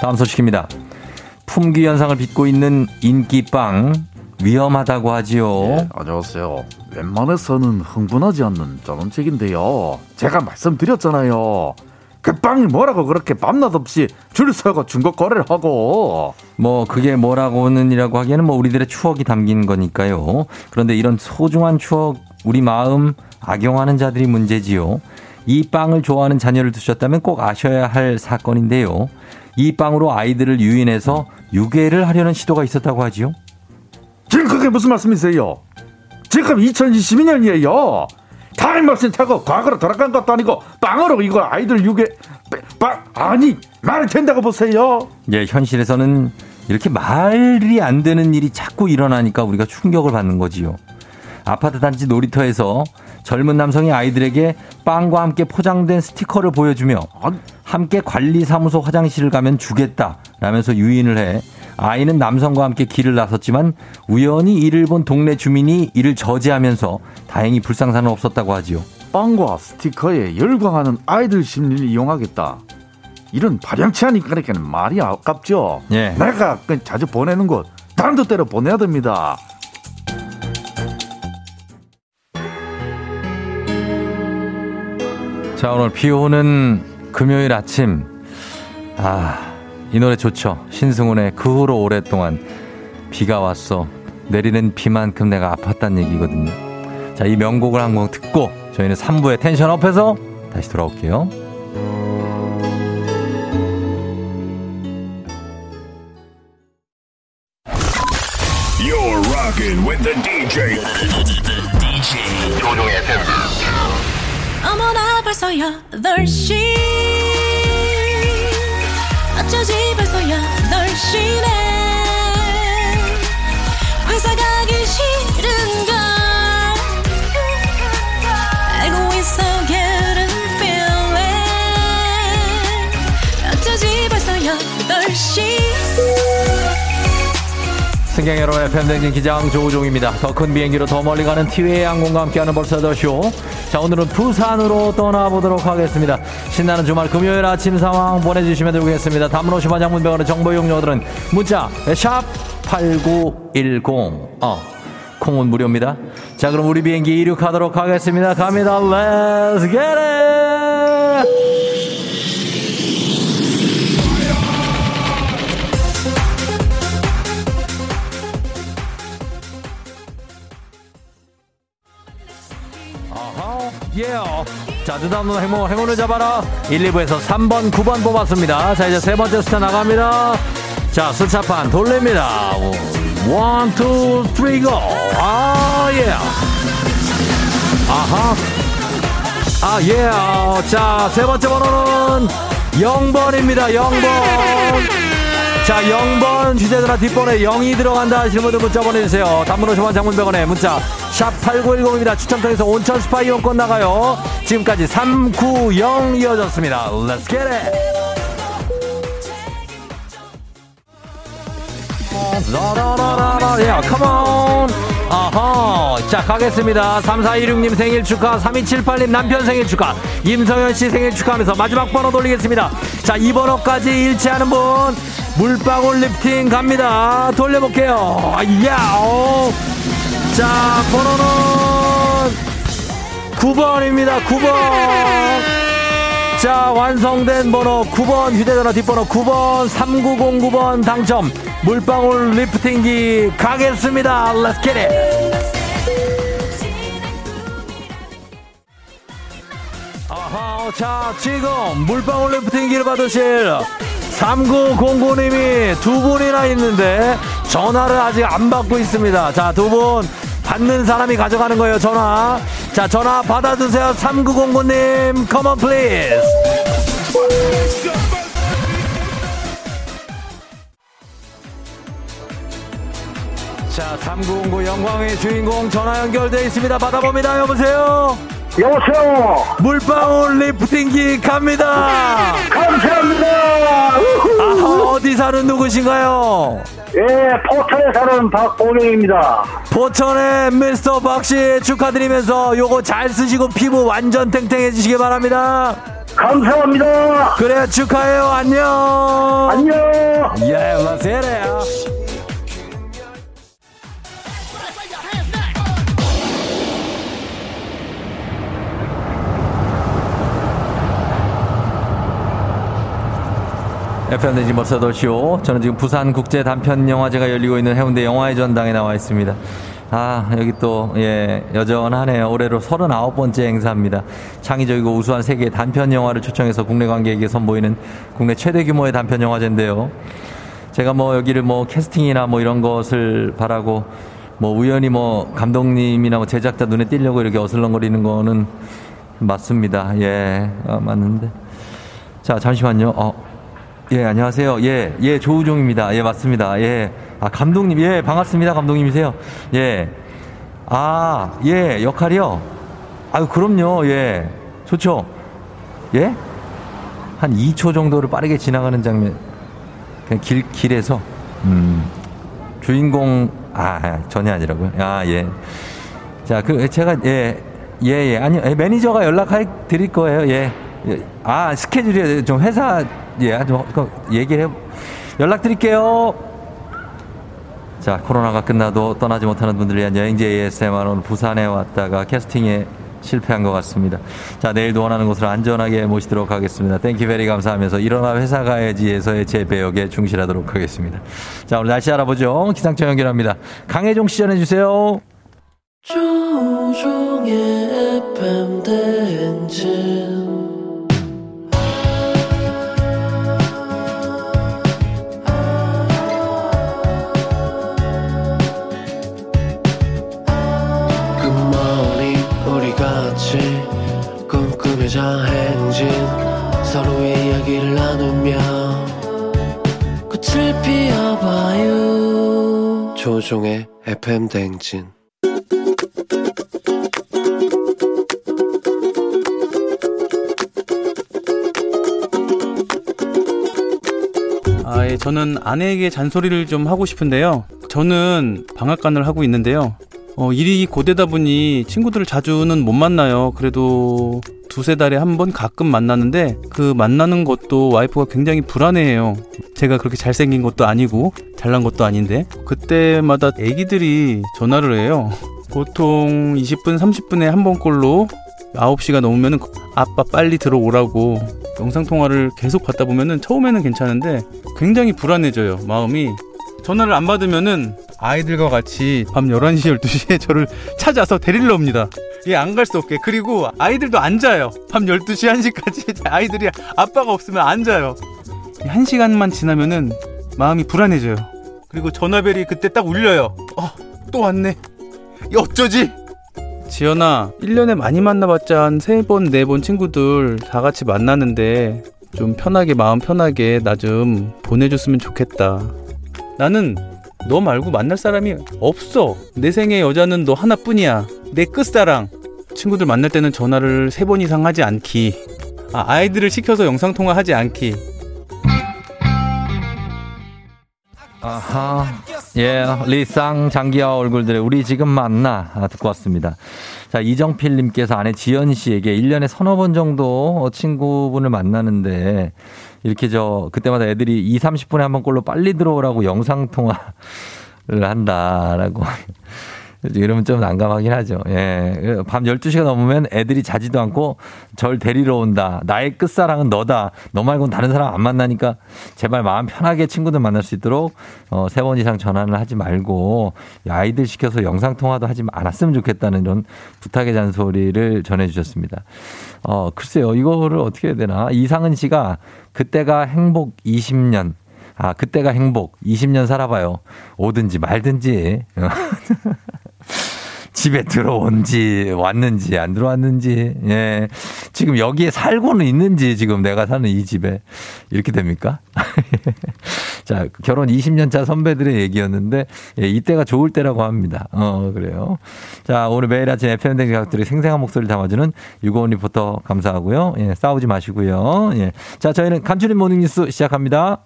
다음 소식입니다. 품귀 현상을 빚고 있는 인기빵 위험하다고 하지요. 예, 안녕하세요. 웬만해서는 흥분하지 않는 저놈책인데요. 제가 말씀드렸잖아요. 그 빵이 뭐라고 그렇게 밤낮 없이 줄 서고 중고 거래를 하고 뭐 그게 뭐라고는이라고 하기에는 뭐 우리들의 추억이 담긴 거니까요. 그런데 이런 소중한 추억 우리 마음 악용하는 자들이 문제지요. 이 빵을 좋아하는 자녀를 두셨다면 꼭 아셔야 할 사건인데요. 이 빵으로 아이들을 유인해서 유괴를 하려는 시도가 있었다고 하지요. 지금 그게 무슨 말씀이세요? 지금 2022년이에요. 타임머신 타고 과거로 돌아간 것도 아니고 빵으로 이거 아이들 유괴 빵 아니 말이 된다고 보세요. 예, 현실에서는 이렇게 말이 안 되는 일이 자꾸 일어나니까 우리가 충격을 받는 거지요. 아파트 단지 놀이터에서 젊은 남성이 아이들에게 빵과 함께 포장된 스티커를 보여주며 함께 관리사무소 화장실을 가면 주겠다 라면서 유인을 해 아이는 남성과 함께 길을 나섰지만 우연히 이를 본 동네 주민이 이를 저지하면서 다행히 불상사는 없었다고 하지요. 빵과 스티커에 열광하는 아이들 심리를 이용하겠다. 이런 발양치 않은 그러니까 말이 아깝죠. 예. 내가 그 자주 보내는 곳 다른 데로 보내야 됩니다. 자, 오늘 비 오는 금요일 아침. 아, 이 노래 좋죠. 신승훈의 그 후로 오랫동안 비가 왔어. 내리는 비만큼 내가 아팠단 얘기거든요. 자, 이 명곡을 한 곡 듣고 저희는 3부에 텐션 업해서 다시 돌아올게요. You're rocking with the DJ. DJ 조종의 어머나 벌써 8시 승경 여러분의 팬댕진 기장 조우종입니다. 더 큰 비행기로 더 멀리 가는 티웨이 항공과 함께하는 벌써 더쇼. 자, 오늘은 부산으로 떠나보도록 하겠습니다. 신나는 주말 금요일 아침 상황 보내주시면 되겠습니다. 50원 장문병원의 정보 이용료들은 문자 샵 8910 어, 콩은 무료입니다. 자, 그럼 우리 비행기 이륙하도록 하겠습니다. 갑니다. Let's get it! 예요. 자, 느닷없는 행운, 행운을 잡아라. 1, 2부에서 3번, 9번 뽑았습니다. 자, 이제 세 번째 숫자 나갑니다. 자, 숫자판 돌립니다. one, two, three, go. 아, 예. 아하. 아, 예. 자, 세 번째 번호는 0번입니다. 0번. 자, 0번 휴대전화 뒷번에 0이 들어간다 하시는 분들 문자 보내주세요. 단문 50원 장문 100원에 문자 샵 8910입니다. 추첨 통해서 온천 스파 이용권 나가요. 지금까지 390 이어졌습니다. Let's get it! 라라라라라, 야, come on! 아하, 자, 가겠습니다. 3416님 생일 축하, 3278님 남편 생일 축하, 임성현 씨 생일 축하하면서 마지막 번호 돌리겠습니다. 자, 이 번호까지 일치하는 분, 물방울 립팅 갑니다. 돌려볼게요. 아, 야오. 자, 번호는 9번입니다. 9번. 자, 완성된 번호 9번, 휴대전화 뒷번호 9번, 3909번 당첨. 물방울 리프팅기 가겠습니다. Let's get it. 아하, 자, 지금 물방울 리프팅기를 받으실 3909님이 두 분이나 있는데 전화를 아직 안 받고 있습니다. 자, 두 분 받는 사람이 가져가는 거예요, 전화. 자, 전화 받아주세요. 3909님, come on, please. 자, 3909 영광의 주인공 전화 연결돼 있습니다. 받아봅니다. 여보세요? 여보세요. 물방울 리프팅기 갑니다. 감사합니다. 아, 어디 사는 누구신가요? 예, 포천에 사는 박보경입니다. 포천의 미스터 박씨 축하드리면서 요거 잘 쓰시고 피부 완전 탱탱해지시기 바랍니다. 감사합니다. 그래 축하해요. 안녕. 안녕. 예, 라세레야. FM 대지 벌써 8시오. 저는 지금 부산 국제 단편 영화제가 열리고 있는 해운대 영화의 전당에 나와 있습니다. 아, 여기 또, 예, 여전하네요. 올해로 39번째 행사입니다. 창의적이고 우수한 세계 단편 영화를 초청해서 국내 관객에게 선보이는 국내 최대 규모의 단편 영화제인데요. 제가 뭐 여기를 뭐 캐스팅이나 뭐 이런 것을 바라고 뭐 우연히 뭐 감독님이나 뭐 제작자 눈에 띄려고 이렇게 어슬렁거리는 거는 맞습니다. 예, 아, 맞는데. 자, 잠시만요. 어, 예, 안녕하세요. 예, 예, 조우종입니다. 예, 맞습니다. 예. 아, 감독님, 예, 반갑습니다. 감독님이세요. 예. 아, 예, 역할이요? 아유, 그럼요. 예. 좋죠. 예? 한 2초 정도를 빠르게 지나가는 장면. 그냥 길, 길에서. 음. 주인공, 아, 전혀 아니라고요. 아, 예. 자, 그, 제가, 예, 예, 예. 아니, 예, 매니저가 연락할 드릴 거예요. 예. 예. 아, 스케줄이 좀 회사, 예, 좀, 그 얘기를 해, 연락드릴게요. 자, 코로나가 끝나도 떠나지 못하는 분들을 위한 여행지 ASMR 오늘 부산에 왔다가 캐스팅에 실패한 것 같습니다. 자, 내일도 원하는 곳으로 안전하게 모시도록 하겠습니다. thank you very 감사하면서 일어나 회사 가야지에서의 제 배역에 충실하도록 하겠습니다. 자, 오늘 날씨 알아보죠. 기상청 연결합니다. 강혜종 씨 전해주세요. 조종의 FM 대행진 FM 대행진 아, 예, 저는 아내에게 잔소리를 좀 하고 싶은데요. 저는 방앗간을 하고 있는데요. 어, 일이 고되다 보니 친구들을 자주는 못 만나요. 그래도 두세 달에 한 번 가끔 만나는데 그 만나는 것도 와이프가 굉장히 불안해해요. 제가 그렇게 잘생긴 것도 아니고 잘난 것도 아닌데 그때마다 애기들이 전화를 해요. 보통 20분, 30분에 한 번꼴로 9시가 넘으면 아빠 빨리 들어오라고 영상통화를 계속 받다 보면은 처음에는 괜찮은데 굉장히 불안해져요 마음이 전화를 안 받으면은 아이들과 같이 밤 11시, 12시에 저를 찾아서 데리러 옵니다. 예, 안 갈 수 없게. 그리고 아이들도 안 자요. 밤 12시, 1시까지 아이들이 아빠가 없으면 안 자요. 한 시간만 지나면은 마음이 불안해져요. 그리고 전화벨이 그때 딱 울려요. 어, 또 왔네. 이 어쩌지? 지연아, 1년에 많이 만나봤자 한 3번, 4번 친구들 다 같이 만나는데 좀 편하게, 마음 편하게 나 좀 보내줬으면 좋겠다. 나는 너 말고 만날 사람이 없어. 내 생의 여자는 너 하나뿐이야. 내 끝사랑. 친구들 만날 때는 전화를 3번 이상 하지 않기. 아, 아이들을 시켜서 영상통화 하지 않기. 아하, 예, 리쌍 장기와 얼굴들의 우리 지금 만나 아, 듣고 왔습니다. 자, 이정필님께서 아내 지연 씨에게 1년에 서너 번 정도 친구분을 만나는데 이렇게 저 그때마다 애들이 2, 30분에 한 번 꼴로 빨리 들어오라고 영상통화를 한다라고. 이러면 좀 난감하긴 하죠. 예. 밤 12시가 넘으면 애들이 자지도 않고 절 데리러 온다. 나의 끝사랑은 너다. 너 말고는 다른 사람 안 만나니까 제발 마음 편하게 친구들 만날 수 있도록 어, 세 번 이상 전화를 하지 말고 아이들 시켜서 영상통화도 하지 않았으면 좋겠다는 이런 부탁의 잔소리를 전해주셨습니다. 어, 글쎄요. 이거를 어떻게 해야 되나. 이상은 씨가 그때가 행복 20년. 아, 그때가 행복. 20년 살아봐요. 오든지 말든지. 집에 들어온지 왔는지 안 들어왔는지 예 지금 여기에 살고는 있는지 지금 내가 사는 이 집에 이렇게 됩니까? 자 결혼 20년 차 선배들의 얘기였는데 예, 이때가 좋을 때라고 합니다. 어 그래요. 자 오늘 매일 아침 FM 댕 가족들이 생생한 목소리를 담아주는 유고원 리포터 감사하고요. 예 싸우지 마시고요. 예자 저희는 간추린 모닝뉴스 시작합니다.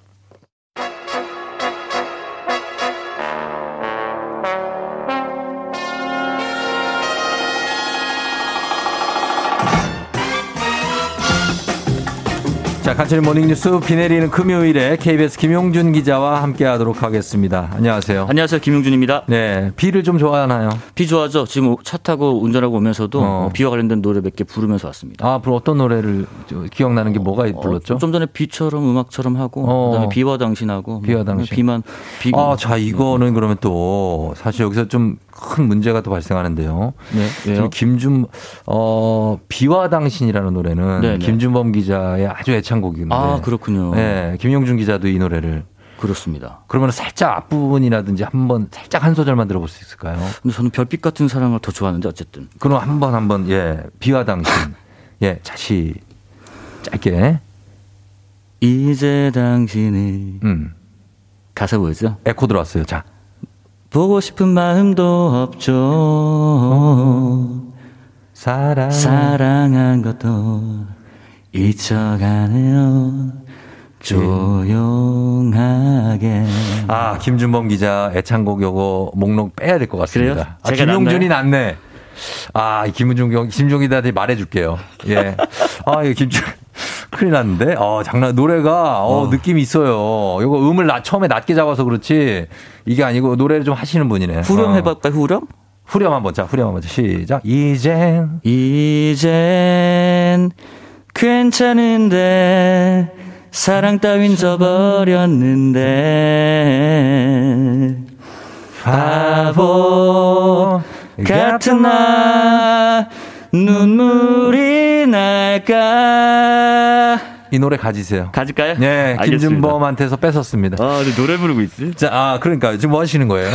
자, 간추린 모닝뉴스 비 내리는 금요일에 KBS 김용준 기자와 함께 하도록 하겠습니다. 안녕하세요. 안녕하세요. 김용준입니다. 네. 비를 좀 좋아하나요? 비 좋아하죠. 지금 차 타고 운전하고 오면서도 어. 비와 관련된 노래 몇 개 부르면서 왔습니다. 아, 앞으로 어떤 노래를 저 기억나는 게 뭐가 불렀죠? 어, 좀 전에 비처럼 음악처럼 하고 어. 그다음에 비와 당신하고 비와 뭐 당신. 비만 비 아, 자, 이거는 그러면 또 사실 여기서 좀 큰 문제가 또 발생하는데요. 네? 지금 김준 어 비와 당신이라는 노래는 네, 네. 김준범 기자의 아주 애창곡인데. 아, 그렇군요. 네, 김용준 기자도 이 노래를 그렇습니다. 그러면 살짝 앞부분이라든지 한번 살짝 한 소절만 들어볼 수 있을까요? 근데 저는 별빛 같은 사랑을 더 좋아하는데 어쨌든 그럼 한 번 한 번 예 비와 당신 예 자시 짧게 이제 당신이 음 가사 뭐였죠? 에코 들어왔어요. 자 보고 싶은 마음도 없죠. 사랑 사랑한 것도 잊혀가네요. 조용하게. 아 김준범 기자 애창곡 요거 목록 빼야 될 것 같습니다. 그래요? 아, 김용준이 낫네. 아 김준경 김종기 기자한테 말해줄게요. 예. 아 이거 김준 큰일 났는데. 어 장난 노래가 어, 느낌이 있어요. 이거 음을 나, 처음에 낮게 잡아서 그렇지 이게 아니고 노래를 좀 하시는 분이네. 후렴 어. 해볼까요? 후렴? 후렴 한번 자 후렴 한번 시작. 이젠 이젠 괜찮은데 사랑 따윈 져버렸는데 바보 같은 나 눈물이 날까 이 노래 가지세요. 가질까요? 네, 알겠습니다. 김준범한테서 뺏었습니다. 아, 노래 부르고 있지? 자, 아, 그러니까 지금 뭐 하시는 거예요?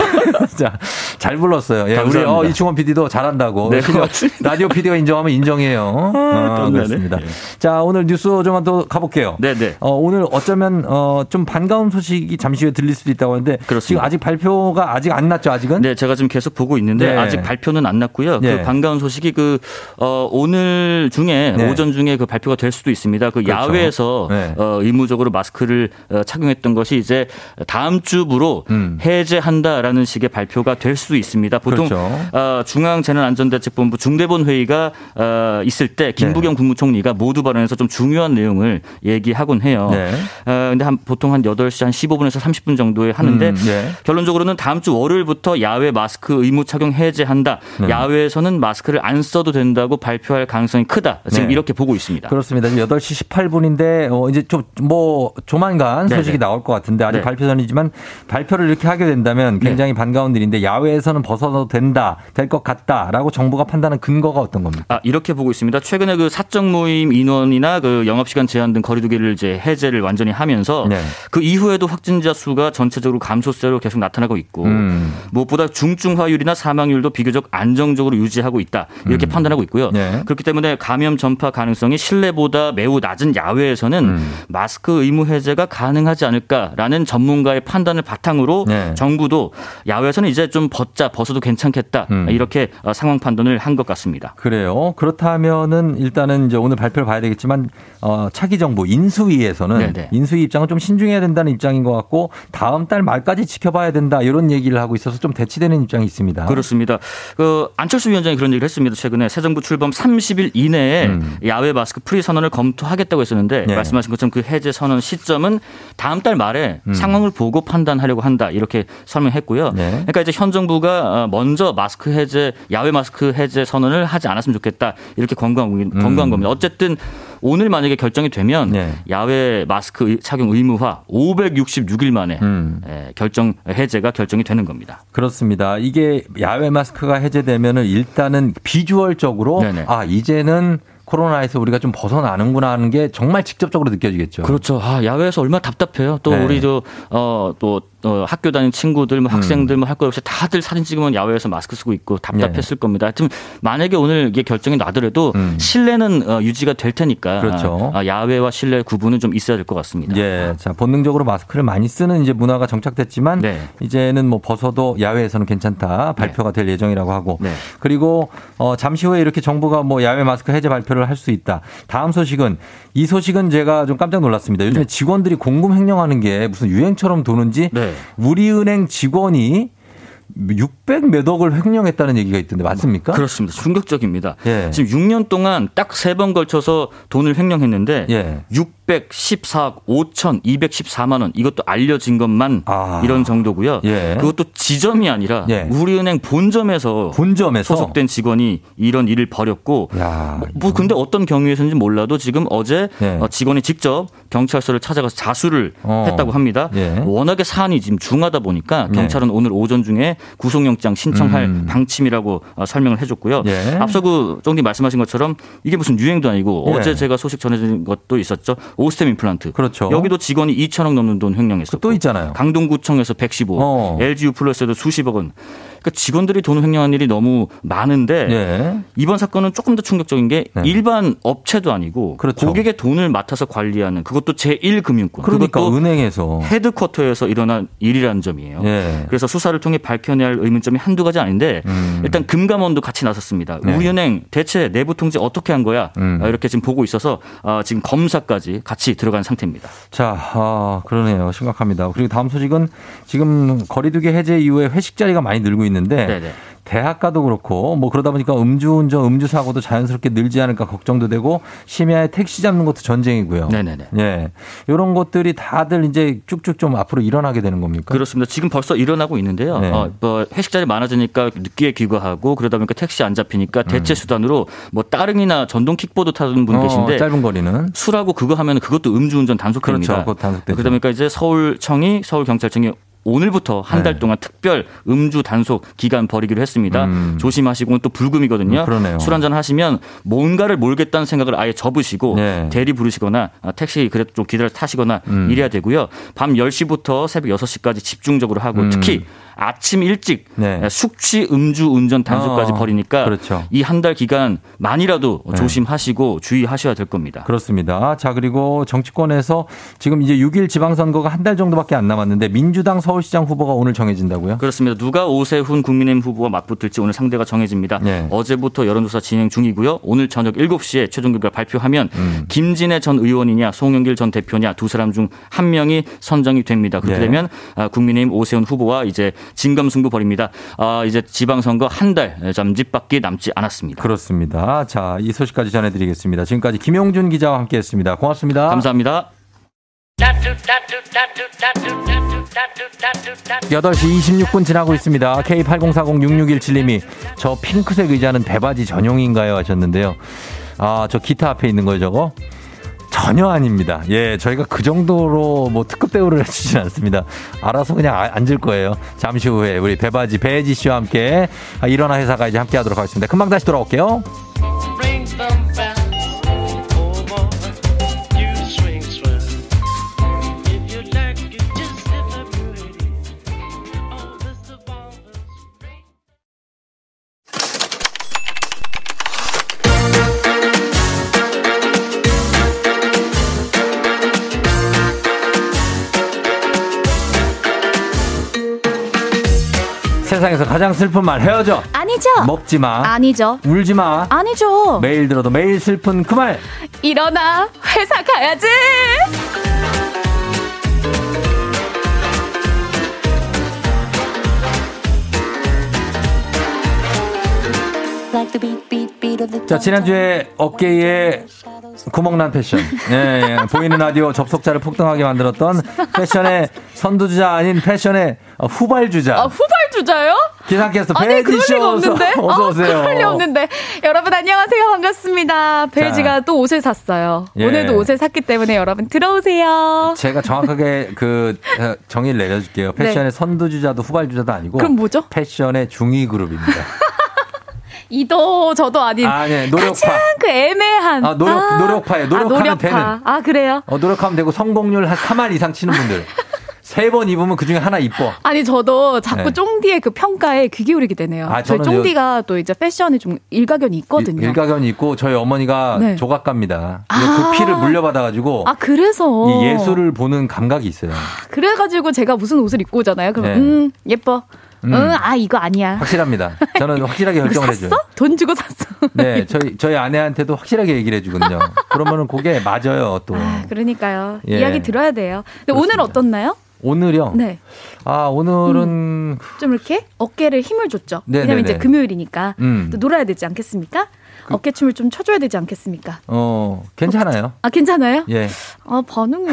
자, 잘 불렀어요. 예, 우리. 어, 이충원 PD도 잘한다고. 네, 실력. 라디오 PD가 인정하면 인정해요. 어, 땀나네. 그렇습니다. 예. 자, 오늘 뉴스 좀만 더 가볼게요. 네, 네. 어, 오늘 어쩌면 어, 좀 반가운 소식이 잠시 후에 들릴 수도 있다고 하는데 지금 아직 발표가 아직 안 났죠, 아직은? 네, 제가 지금 계속 보고 있는데 네. 아직 발표는 안 났고요. 네. 그 반가운 소식이 그 어, 오늘 중에 네. 오전 중에 그 발표가 될 수도 있습니다. 그 그렇죠. 야외에서 네. 어, 의무적으로 마스크를 어, 착용했던 것이 이제 다음 주부로 음. 해제한다라는 식의 발표가 될 수 있습니다. 보통 그렇죠. 어, 중앙재난안전대책본부 중대본 회의가 어, 있을 때 김부겸 국무총리가 모두 발언해서 좀 중요한 내용을 얘기하곤 해요. 네. 어, 근데 한 보통 한 8시 한 15분에서 30분 정도에 하는데 음, 네. 결론적으로는 다음 주 월요일부터 야외 마스크 의무 착용 해제한다. 네. 야외에서는 마스크를 안 써도 된다고 발표할 가능성이 크다. 지금 네. 이렇게 보고 있습니다. 그렇습니다. 지금 8시 58분인데 어 이제 좀 뭐 조만간 네네. 소식이 나올 것 같은데 아직 네. 발표 전이지만 발표를 이렇게 하게 된다면 굉장히 반가운 일인데 야외에서는 벗어도 된다 될 것 같다라고 정부가 판단한 근거가 어떤 겁니까? 아, 이렇게 보고 있습니다. 최근에 그 사적 모임 인원이나 그 영업 시간 제한 등 거리두기를 이제 해제를 완전히 하면서 네. 그 이후에도 확진자 수가 전체적으로 감소세로 계속 나타나고 있고 음. 무엇보다 중증화율이나 사망률도 비교적 안정적으로 유지하고 있다 이렇게 판단하고 있고요. 네. 그렇기 때문에 감염 전파 가능성이 실내보다 매우 낮은 야외에서는 음. 마스크 의무 해제가 가능하지 않을까라는 전문가의 판단을 바탕으로 네. 정부도 야외에서는 이제 좀 벗자 벗어도 괜찮겠다 음. 이렇게 어, 상황 판단을 한 것 같습니다. 그래요. 그렇다면은 일단은 이제 오늘 발표를 봐야 되겠지만 어, 차기 정부 인수위에서는 네네. 인수위 입장은 좀 신중해야 된다는 입장인 것 같고 다음 달 말까지 지켜봐야 된다 이런 얘기를 하고 있어서 좀 대치되는 입장이 있습니다. 그렇습니다. 그 안철수 위원장이 그런 얘기를 했습니다. 최근에 새 정부 출범 30일 이내에 음. 야외 마스크 free 선언을 검토하겠다 고 했었는데 네. 말씀하신 것처럼 그 해제 선언 시점은 다음 달 말에 음. 상황을 보고 판단하려고 한다 이렇게 설명했고요. 네. 그러니까 이제 현 정부가 어, 먼저 마스크 해제 야외 마스크 해제 선언을 하지 않았으면 좋겠다 이렇게 권고한, 권고한 겁니다. 어쨌든 오늘 만약에 결정이 되면 음. 네. 야외 마스크 의- 착용 의무화 566일 만에 음. 예, 결정 해제가 결정이 되는 겁니다. 그렇습니다. 이게 야외 마스크가 해제되면은 일단은 비주얼적으로 네네. 아 이제는 코로나에서 우리가 좀 벗어나는구나 하는 게 정말 직접적으로 느껴지겠죠. 그렇죠. 아, 야외에서 얼마나 답답해요. 또 네. 우리 저, 어, 또, 어, 학교 다니는 친구들, 뭐 학생들, 뭐 할 거 없이 다들 사진 찍으면 야외에서 마스크 쓰고 있고 답답했을 겁니다. 하여튼 만약에 오늘 이게 결정이 나더라도 실내는 어, 유지가 될 테니까. 음. 그렇죠. 아, 야외와 실내 구분은 좀 있어야 될 것 같습니다. 예, 자 본능적으로 마스크를 많이 쓰는 이제 문화가 정착됐지만 네. 이제는 뭐 벗어도 야외에서는 괜찮다 발표가 될 예정이라고 하고 네. 그리고 어 잠시 후에 이렇게 정부가 뭐 야외 마스크 해제 발표를 할 수 있다. 다음 소식은 이 소식은 제가 좀 깜짝 놀랐습니다. 요즘에 직원들이 공금 횡령하는 게 무슨 유행처럼 도는지 네. 우리은행 직원이 600몇 억을 횡령했다는 얘기가 있던데 맞습니까? 그렇습니다. 충격적입니다. 예. 지금 6년 동안 딱 세 번 걸쳐서 돈을 횡령했는데 예. 614억 5천 214만 원 이것도 알려진 것만 이런 정도고요. 아. 예. 그것도 지점이 아니라 예. 우리은행 본점에서 본점에서 소속된 직원이 이런 일을 벌였고 야, 뭐 근데 어떤 경위에서인지 몰라도 지금 어제 예. 어, 직원이 직접 경찰서를 찾아가서 자수를 어. 했다고 합니다. 예. 워낙에 사안이 지금 중하다 보니까 예. 경찰은 오늘 오전 중에 구속영장 신청할 음. 방침이라고 어, 설명을 해줬고요. 예. 앞서 그 쫑디 말씀하신 것처럼 이게 무슨 유행도 아니고 예. 어제 제가 소식 전해진 것도 있었죠. 오스템 임플란트. 그렇죠. 여기도 직원이 2천억 넘는 돈 횡령했었고 또 있잖아요. 강동구청에서 115억, 어. LG 유플러스에도 수십억 원. 그러니까 직원들이 돈을 횡령한 일이 너무 많은데 예. 이번 사건은 조금 더 충격적인 게 네. 일반 업체도 아니고 그렇죠. 고객의 돈을 맡아서 관리하는 그것도 제1금융권. 그러니까 그것도 은행에서 헤드쿼터에서 일어난 일이라는 점이에요. 예. 그래서 수사를 통해 밝혀내야 할 의문점이 한두 가지 아닌데 음. 일단 금감원도 같이 나섰습니다. 네. 우리은행 대체 내부 통제 어떻게 한 거야? 음. 아, 이렇게 지금 보고 있어서 아, 지금 검사까지 같이 들어간 상태입니다. 자, 아, 그러네요. 심각합니다. 그리고 다음 소식은 지금 거리두기 해제 이후에 회식 자리가 많이 늘고 있는 데 네네. 대학가도 그렇고 뭐 그러다 보니까 음주운전, 음주사고도 자연스럽게 늘지 않을까 걱정도 되고 심야에 택시 잡는 것도 전쟁이고요. 네네네. 예. 이런 것들이 다들 이제 쭉쭉 좀 앞으로 일어나게 되는 겁니까? 그렇습니다. 지금 벌써 일어나고 있는데요. 네. 어, 뭐 회식 자리 많아지니까 늦게 귀가하고 그러다 보니까 택시 안 잡히니까 대체 수단으로 뭐 따릉이나 전동 킥보드 타는 분 음. 어, 계신데 짧은 거리는 술하고 그거 하면 그것도 음주운전 단속됩니다. 그렇죠. 그거 단속되죠. 그러다 보니까 이제 서울청이 서울경찰청이 오늘부터 한달 네. 동안 특별 음주 단속 기간 벌이기로 했습니다. 음. 조심하시고 또 불금이거든요. 음, 그러네요. 술 한잔 하시면 뭔가를 몰겠다는 생각을 아예 접으시고 네. 대리 부르시거나 아, 택시 그래도 좀 기다려 타시거나 음. 이래야 되고요. 밤 10시부터 새벽 6시까지 집중적으로 하고 음. 특히 아침 일찍 네. 숙취 음주 운전 단속까지 어, 벌이니까 그렇죠. 이 한 달 기간 만이라도 네. 조심하시고 주의하셔야 될 겁니다. 그렇습니다. 자, 그리고 정치권에서 지금 이제 6일 지방선거가 한 달 정도밖에 안 남았는데 민주당 서울시장 후보가 오늘 정해진다고요? 그렇습니다. 누가 오세훈 국민의힘 후보와 맞붙을지 오늘 상대가 정해집니다. 네. 어제부터 여론조사 진행 중이고요. 오늘 저녁 7시에 최종 결과 발표하면 음. 김진애 전 의원이냐 송영길 전 대표냐 두 사람 중 한 명이 선정이 됩니다. 그렇게 네. 되면 아, 국민의힘 오세훈 후보와 이제 진검승부 벌입니다. 아, 이제 지방선거 한 달 잠집밖에 남지 않았습니다. 그렇습니다. 자, 이 소식까지 전해드리겠습니다. 지금까지 김용준 기자와 함께했습니다. 고맙습니다. 감사합니다. 8시 26분 지나고 있습니다. K80406617님이 저 핑크색 의자는 대바지 전용인가요? 하셨는데요. 아, 저 기타 앞에 있는 거예요, 저거? 전혀 아닙니다. 예, 저희가 그 정도로 뭐 특급 대우를 해주진 않습니다. 알아서 그냥 아- 앉을 거예요. 잠시 후에 우리 배바지 배지 씨와 함께 아, 일어나 회사가 이제 함께 하도록 하겠습니다. 금방 다시 돌아올게요. 세상에서 가장 슬픈 말 헤어져. 아니죠. 먹지 마. 아니죠. 울지 마. 아니죠. 매일 들어도 매일 슬픈 그 말. 일어나 회사 가야지. 자, 지난주에 어깨에 구멍난 패션. 예, 예. 보이는 라디오 접속자를 폭등하게 만들었던 패션의 선두주자 아닌 패션의 어, 후발주자. 아, 후발 주자요? 기상캐스터 아니 그럴 베이지 리가 쇼 없는데. 어서, 어서 아, 오세요. 그럴 리 없는데. 여러분 안녕하세요. 반갑습니다. 베이지가 또 옷을 샀어요. 예. 오늘도 옷을 샀기 때문에 여러분 들어오세요. 제가 정확하게 그 어, 정의를 내려줄게요. 패션의 선두주자도 후발주자도 아니고 네. 그럼 뭐죠? 패션의 중위 그룹입니다. 이도 저도 아닌 아, 네, 노력파. 가장 그 애매한 아, 노력- 노력파예요. 노력하면 아, 노력파. 되는. 아 그래요? 어, 노력하면 되고 성공률 한 3할 이상 치는 분들. 세번 입으면 그 중에 하나 이뻐. 아니 저도 자꾸 네. 쫑디의 그 평가에 귀 기울이게 되네요. 아, 저희 쫑디가 또 이제 패션에 좀 일가견이 있거든요. 일 가견이 있고 저희 어머니가 네. 조각가입니다. 아. 그 피를 물려받아가지고 아 그래서 이 예술을 보는 감각이 있어요. 그래가지고 제가 무슨 옷을 입고 오잖아요. 그럼 네. 음 예뻐. 음. 응, 아 이거 아니야. 확실합니다. 저는 확실하게 결정을? 해줘요. 돈 주고 샀어. 네, 저희 저희 아내한테도 확실하게 얘기를 해주거든요. 그러면은 그게 맞아요 또. 그러니까요. 예. 이야기 들어야 돼요. 근데 오늘 어떻나요? 오늘요. 네. 아 오늘은 좀 이렇게 어깨를 힘을 줬죠. 네, 왜냐면 네, 이제 네. 금요일이니까 음. 또 놀아야 되지 않겠습니까? 어깨춤을 좀 쳐줘야 되지 않겠습니까? 어 괜찮아요. 아 괜찮아요? 예. 아 반응이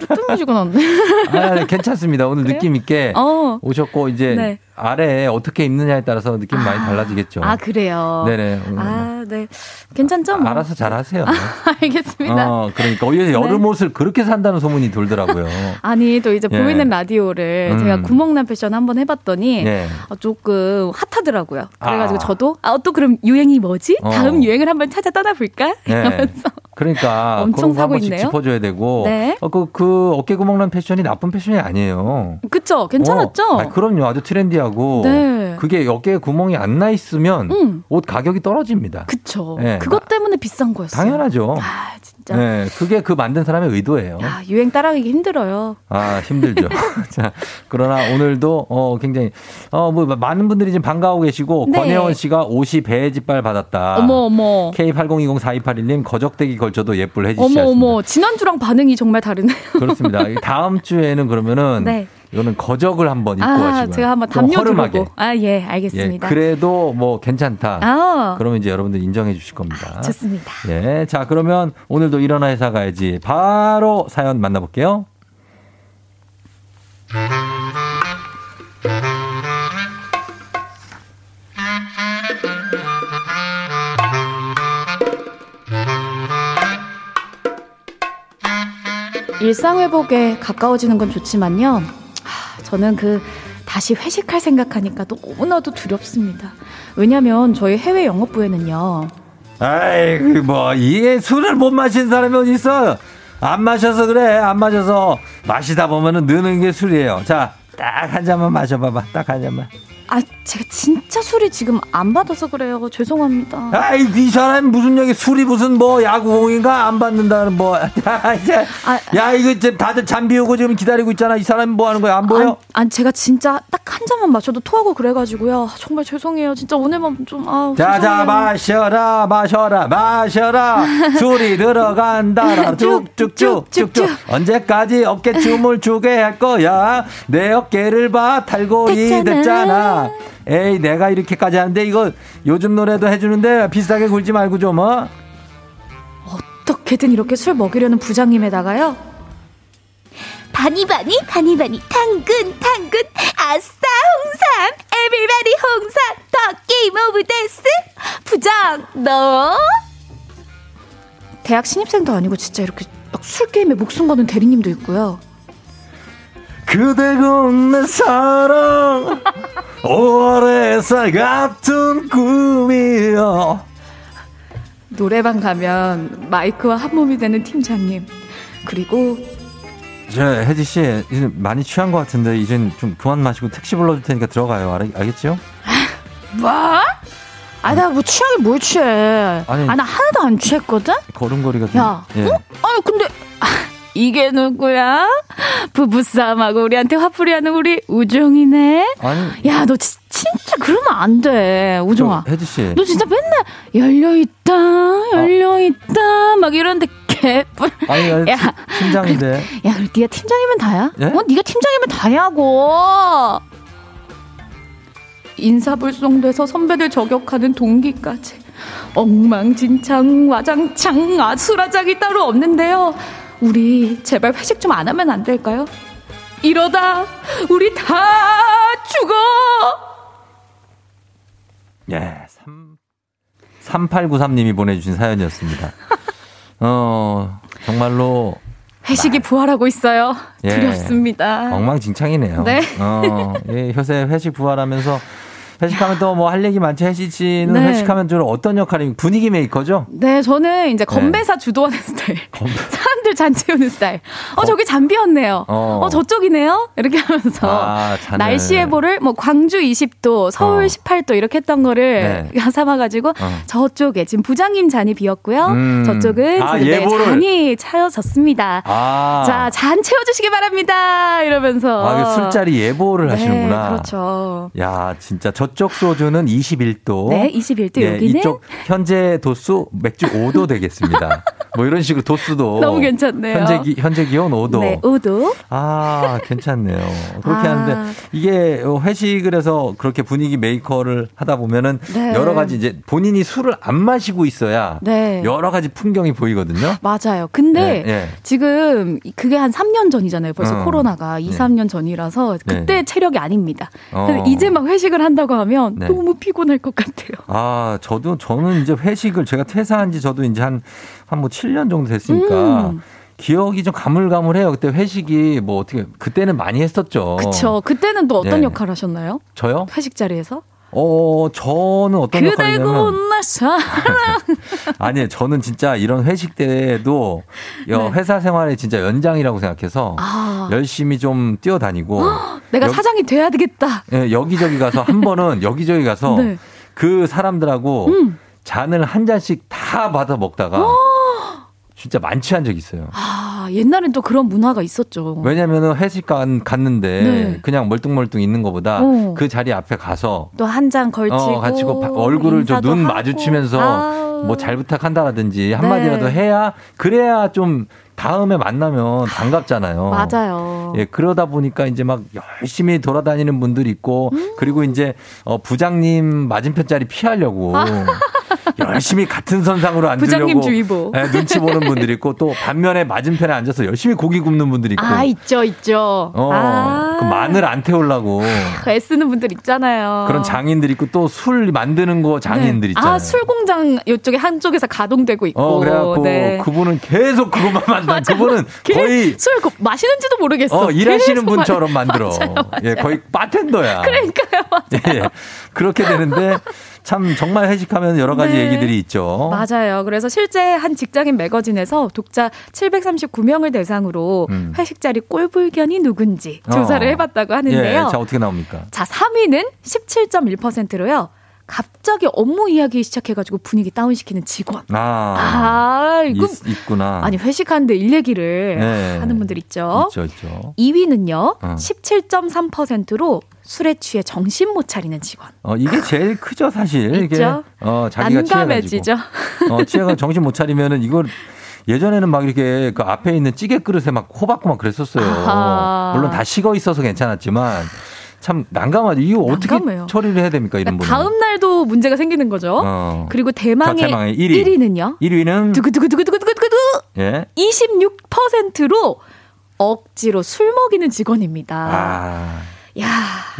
뜨뜨미지가 않네. 아, 네, 괜찮습니다. 오늘 그래요? 느낌 있게 어. 오셨고 이제 네. 아래에 어떻게 입느냐에 따라서 느낌 이 많이 달라지겠죠. 아 그래요. 네네. 오늘 아 네. 괜찮죠? 뭐. 알아서 잘 하세요. 알겠습니다. 어, 그러니까 어디서 여름 옷을 그렇게 산다는 소문이 돌더라고요. 아니 또 이제 예. 보이는 라디오를 음. 제가 구멍난 패션 한번 해봤더니 예. 어, 조금 핫하더라고요. 그래가지고 아. 저도 아또 그럼 유행이 뭐지? 어. 다음 유행을 한번 찾아 떠나볼까? 네. 이러면서 그러니까 엄청 사고 있네요. 짚어줘야 되고. 네. 어, 그, 그 어깨 구멍난 패션이 나쁜 패션이 아니에요. 그쵸? 괜찮았죠? 어, 아니, 그럼요. 아주 트렌디하고. 네. 그게 어깨에 구멍이 안 나 있으면 음. 옷 가격이 떨어집니다. 그쵸. 네. 그것 때문에 비싼 거였어요. 당연하죠. 아 진짜. 네, 그게 그 만든 사람의 의도예요. 야, 유행 따라가기 힘들어요. 아, 힘들죠. 자, 그러나 오늘도, 어, 굉장히, 어, 뭐, 많은 분들이 지금 반가워하고 계시고, 네. 권혜원 씨가 옷이 배지빨 받았다. 어머 어머. K80204281님 거적대기 걸쳐도 예쁠 해지 어머. 어머. 지난주랑 반응이 정말 다르네요. 그렇습니다. 이 다음 주에는 그러면은 네. 이거는 거적을 한번 입고 아, 하시고요. 제가 한번 좀 담요 허름하게. 아, 예, 예, 알겠습니다. 그래도 뭐 괜찮다. 아. 그러면 이제 여러분들 인정해 주실 겁니다. 좋습니다. 예, 자 그러면 오늘도 일어나 회사 가야지. 바로 사연 만나 볼게요. 일상 회복에 가까워지는 건 좋지만요. 하, 저는 그 다시 회식할 생각하니까 너무나도 두렵습니다. 왜냐면 저희 해외 영업부에는요. 아이, 그 뭐, 이게 술을 못 마신 사람이 어디 있어? 안 마셔서 그래. 안 마셔서 마시다 보면은 느는 게 술이에요. 자, 딱 한 잔만 마셔봐봐. 딱 한 잔만. 아, 제가 진짜 술이 지금 안 받아서 그래요. 죄송합니다. 아이, 이 사람 무슨 여기 술이 무슨 뭐 야구공인가 안 받는다는 뭐. 야, 이제. 야, 이거 지금 다들 잠 비우고 지금 기다리고 있잖아. 이 사람이 뭐 하는 거야? 안 보여? 아니, 제가 진짜 딱 한 잔만 마셔도 토하고 그래가지고요. 아, 정말 죄송해요. 진짜 오늘만 좀, 아, 자, 자, 죄송해요. 마셔라, 마셔라, 마셔라. 술이 들어간다. 쭉쭉쭉 쭉쭉. 언제까지 어깨 춤을 추게 할 거야? 내 어깨를 봐, 탈골이 됐잖아. 됐잖아. 에이, 내가 이렇게까지 하는데 이거 요즘 노래도 해주는데 비싸게 굴지 말고 좀, 어? 어떻게든 이렇게 술 먹이려는 부장님에다가요. 바니바니 바니바니 당근 당근 아싸 홍삼 everybody 홍삼 the game of death 부장 너 대학 신입생도 아니고 진짜 이렇게 술 게임에 목숨 거는 대리님도 있고요. 그대가 내 사랑 5월의 햇살 같은 꿈이여 노래방 가면 마이크와 한 몸이 되는 팀장님. 그리고 저 혜지 씨 이제 많이 취한 것 같은데 이젠 좀 그만 마시고 택시 불러줄 테니까 들어가요 알, 알겠죠? 뭐? 아, 나 뭐 취하긴 뭘 취해. 아니. 아, 나 하나도 안 취했거든? 걸음걸이가 좀 야, 예. 어? 아니, 근데, 아, 이게 누구야? 부부싸움하고 우리한테 화풀이하는 우리 우정이네? 아니 야, 너 지- 진짜 그러면 안 돼, 우정아. 저 혜지 씨 너 진짜 맨날 열려 있다, 열려 있다, 막 이러는데 개뿔. 아니 아니, 야. 팀장인데 야, 그래, 네가 팀장이면 다야? 예? 어, 네가 팀장이면 다냐고. 인사불송돼서 선배들 저격하는 동기까지 엉망진창 와장창 아수라장이 따로 없는데요. 우리 제발 회식 좀 안 하면 안 될까요? 이러다 우리 다 죽어. 예, 3 3893님이 보내주신 사연이었습니다. 어 정말로 회식이 부활하고 있어요. 예. 두렵습니다. 엉망진창이네요. 네. 어, 예, 요새 회식 부활하면서 회식하면 또 뭐 할 얘기 많지 씨는 네. 회식하면 주로 어떤 역할이 분위기 메이커죠? 네, 저는 이제 건배사 주도하는 스타일. 사람들 잔치 오는 스타일. 어, 저기 잔비였네요. 어. 어, 저쪽이네요. 이렇게 하면서 아. 날씨 예보를 뭐 광주 20도, 서울 어. 18도 이렇게 했던 거를 삼아가지고 저쪽에 지금 부장님 잔이 비었고요. 음. 저쪽은 아, 네, 예보를. 잔이 차여졌습니다. 아. 자, 잔 채워주시기 바랍니다. 이러면서. 아, 술자리 예보를 네, 하시는구나. 그렇죠. 야, 진짜 저쪽 소주는 21도. 네, 21도 예, 여기는 이쪽 현재 도수 맥주 5도 되겠습니다. 뭐 이런 식으로 도수도 너무 괜 찮네요. 현재 기, 현재 기온 5도. 네, 5도. 아, 괜찮네요. 그렇게 아. 하는데 이게 회식을 해서 그렇게 분위기 메이커를 하다 보면은 네. 여러 가지 이제 본인이 술을 안 마시고 있어야 네. 여러 가지 풍경이 보이거든요. 맞아요. 근데 예, 예. 지금 그게 한 3년 전이잖아요. 벌써 어. 코로나가 2, 네. 3년 전이라서 그때 네. 체력이 아닙니다. 어. 이제 막 회식을 한다고 하면 네. 너무 피곤할 것 같아요. 아, 저도 저는 이제 회식을 제가 퇴사한 지 저도 이제 한 한 뭐 7년 정도 됐으니까 음. 기억이 좀 가물가물해요. 그때 회식이 뭐 어떻게 그때는 많이 했었죠. 그쵸. 그때는 또 어떤 네. 역할 하셨나요? 저요? 회식 자리에서? 어, 저는 어떤 역할이냐면 날 사랑. 아니, 저는 진짜 이런 회식 때도 여- 회사 생활의 진짜 연장이라고 생각해서 네. 아. 열심히 좀 뛰어다니고 내가 여- 사장이 돼야 되겠다. 예, 여기저기 가서 한 번은 여기저기 가서 네. 그 사람들하고 음. 잔을 한 잔씩 다 받아 먹다가 진짜 만취한 적이 있어요. 아, 옛날엔 또 그런 문화가 있었죠. 왜냐면은 회식 간, 갔는데 네. 그냥 멀뚱멀뚱 있는 것보다 어. 그 자리 앞에 가서 또 한 잔 걸치고 어, 같이고 바- 얼굴을 좀 눈. 마주치면서 아우. 뭐잘 부탁한다라든지 한마디라도 네. 해야 그래야 좀 다음에 만나면 반갑잖아요. 맞아요. 예, 그러다 보니까 이제 막 열심히 돌아다니는 분들이 있고 음. 그리고 이제 어, 부장님 맞은편 자리 피하려고 열심히 같은 선상으로 앉으려고 부장님 주의보. 예, 눈치 보는 분들이 있고 또 반면에 맞은편에 앉아서 열심히 고기 굽는 분들이 있고 아, 있죠, 있죠. 어, 아. 그 마늘 안 태우려고 애쓰는 분들 있잖아요. 그런 장인들 있고 또 술 만드는 거 장인들 네. 있잖아요. 아, 술 공장 이쪽에 한쪽에서 가동되고 있고. 어, 그래갖고 네. 그분은 계속 그것만 만든 그분은 걔 거의 술 거- 마시는지도 모르겠어. 어, 일하시는 분처럼 마- 만들어. 맞아요, 맞아요. 예, 거의 바텐더야. 그러니까요. 예. 그렇게 되는데 참 정말 회식하면 여러 가지 네. 얘기들이 있죠. 맞아요. 그래서 실제 한 직장인 매거진에서 독자 739명을 대상으로 음. 회식 자리 꼴불견이 누군지 조사를 어. 해봤다고 하는데요. 예, 자, 어떻게 나옵니까? 자, 3위는 17.1%로요. 갑자기 업무 이야기 시작해가지고 분위기 다운시키는 직원. 아, 아, 이거 있, 있구나. 아니 회식하는데 일 얘기를 네. 하는 분들 있죠. 있죠, 있죠. 2위는요. 어. 17.3%로 술에 취해 정신 못 차리는 직원. 어, 이게 제일 크죠, 사실. 이게. 어, 자기가. 취해가지고. 어, 취해가 정신 못 차리면은 이걸 예전에는 막 이렇게 그 앞에 있는 찌개 그릇에 막 호박고 막 그랬었어요. 아하. 물론 다 식어 있어서 괜찮았지만 참 난감하죠. 이거 어떻게 난감해요. 처리를 해야 됩니까, 이런 분은? 다음 날도 문제가 생기는 거죠. 어. 그리고 대망의, 자, 대망의 1위. 1위 는요. 1위는 두구두구두구두구두구두구 예. 26%로 억지로 술 먹이는 직원입니다. 아, 야,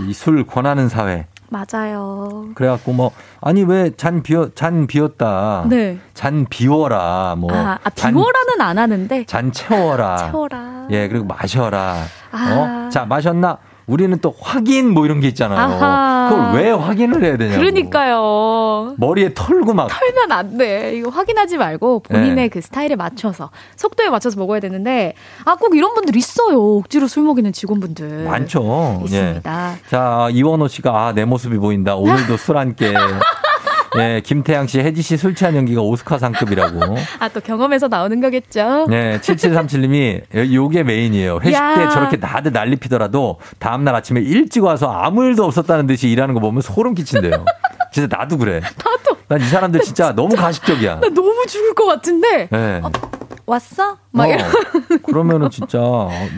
이술 권하는 사회. 맞아요. 그래갖고 뭐 아니 왜 잔 비어 잔 비었다. 네. 잔 비워라. 뭐 아, 아 잔, 비워라는 안 하는데 잔 채워라. 채워라. 예 그리고 마셔라. 아. 어? 자 마셨나? 우리는 또 확인 뭐 이런 게 있잖아요. 아하. 그걸 왜 확인을 해야 되냐고. 그러니까요. 머리에 털고 막 털면 안 돼. 이거 확인하지 말고 본인의 네. 그 스타일에 맞춰서 속도에 맞춰서 먹어야 되는데 아 꼭 이런 분들 있어요. 억지로 술 먹이는 직원분들 많죠. 예. 있습니다. 자, 이원호 씨가 아, 내 모습이 보인다. 오늘도 술한 깨. 예, 김태양 씨, 혜지 씨 술 취한 연기가 오스카 상급이라고. 아 또 경험에서 나오는 거겠죠. 네, 7737님이 요게 메인이에요. 회식 야. 때 저렇게 다들 난리 피더라도 다음날 아침에 일찍 와서 아무 일도 없었다는 듯이 일하는 거 보면 소름 끼친대요. 진짜 나도 그래. 나도. 난 이 사람들 진짜 너무 가식적이야. 나 너무 죽을 것 같은데 네. 왔어? 막 어, 이런 그러면은 진짜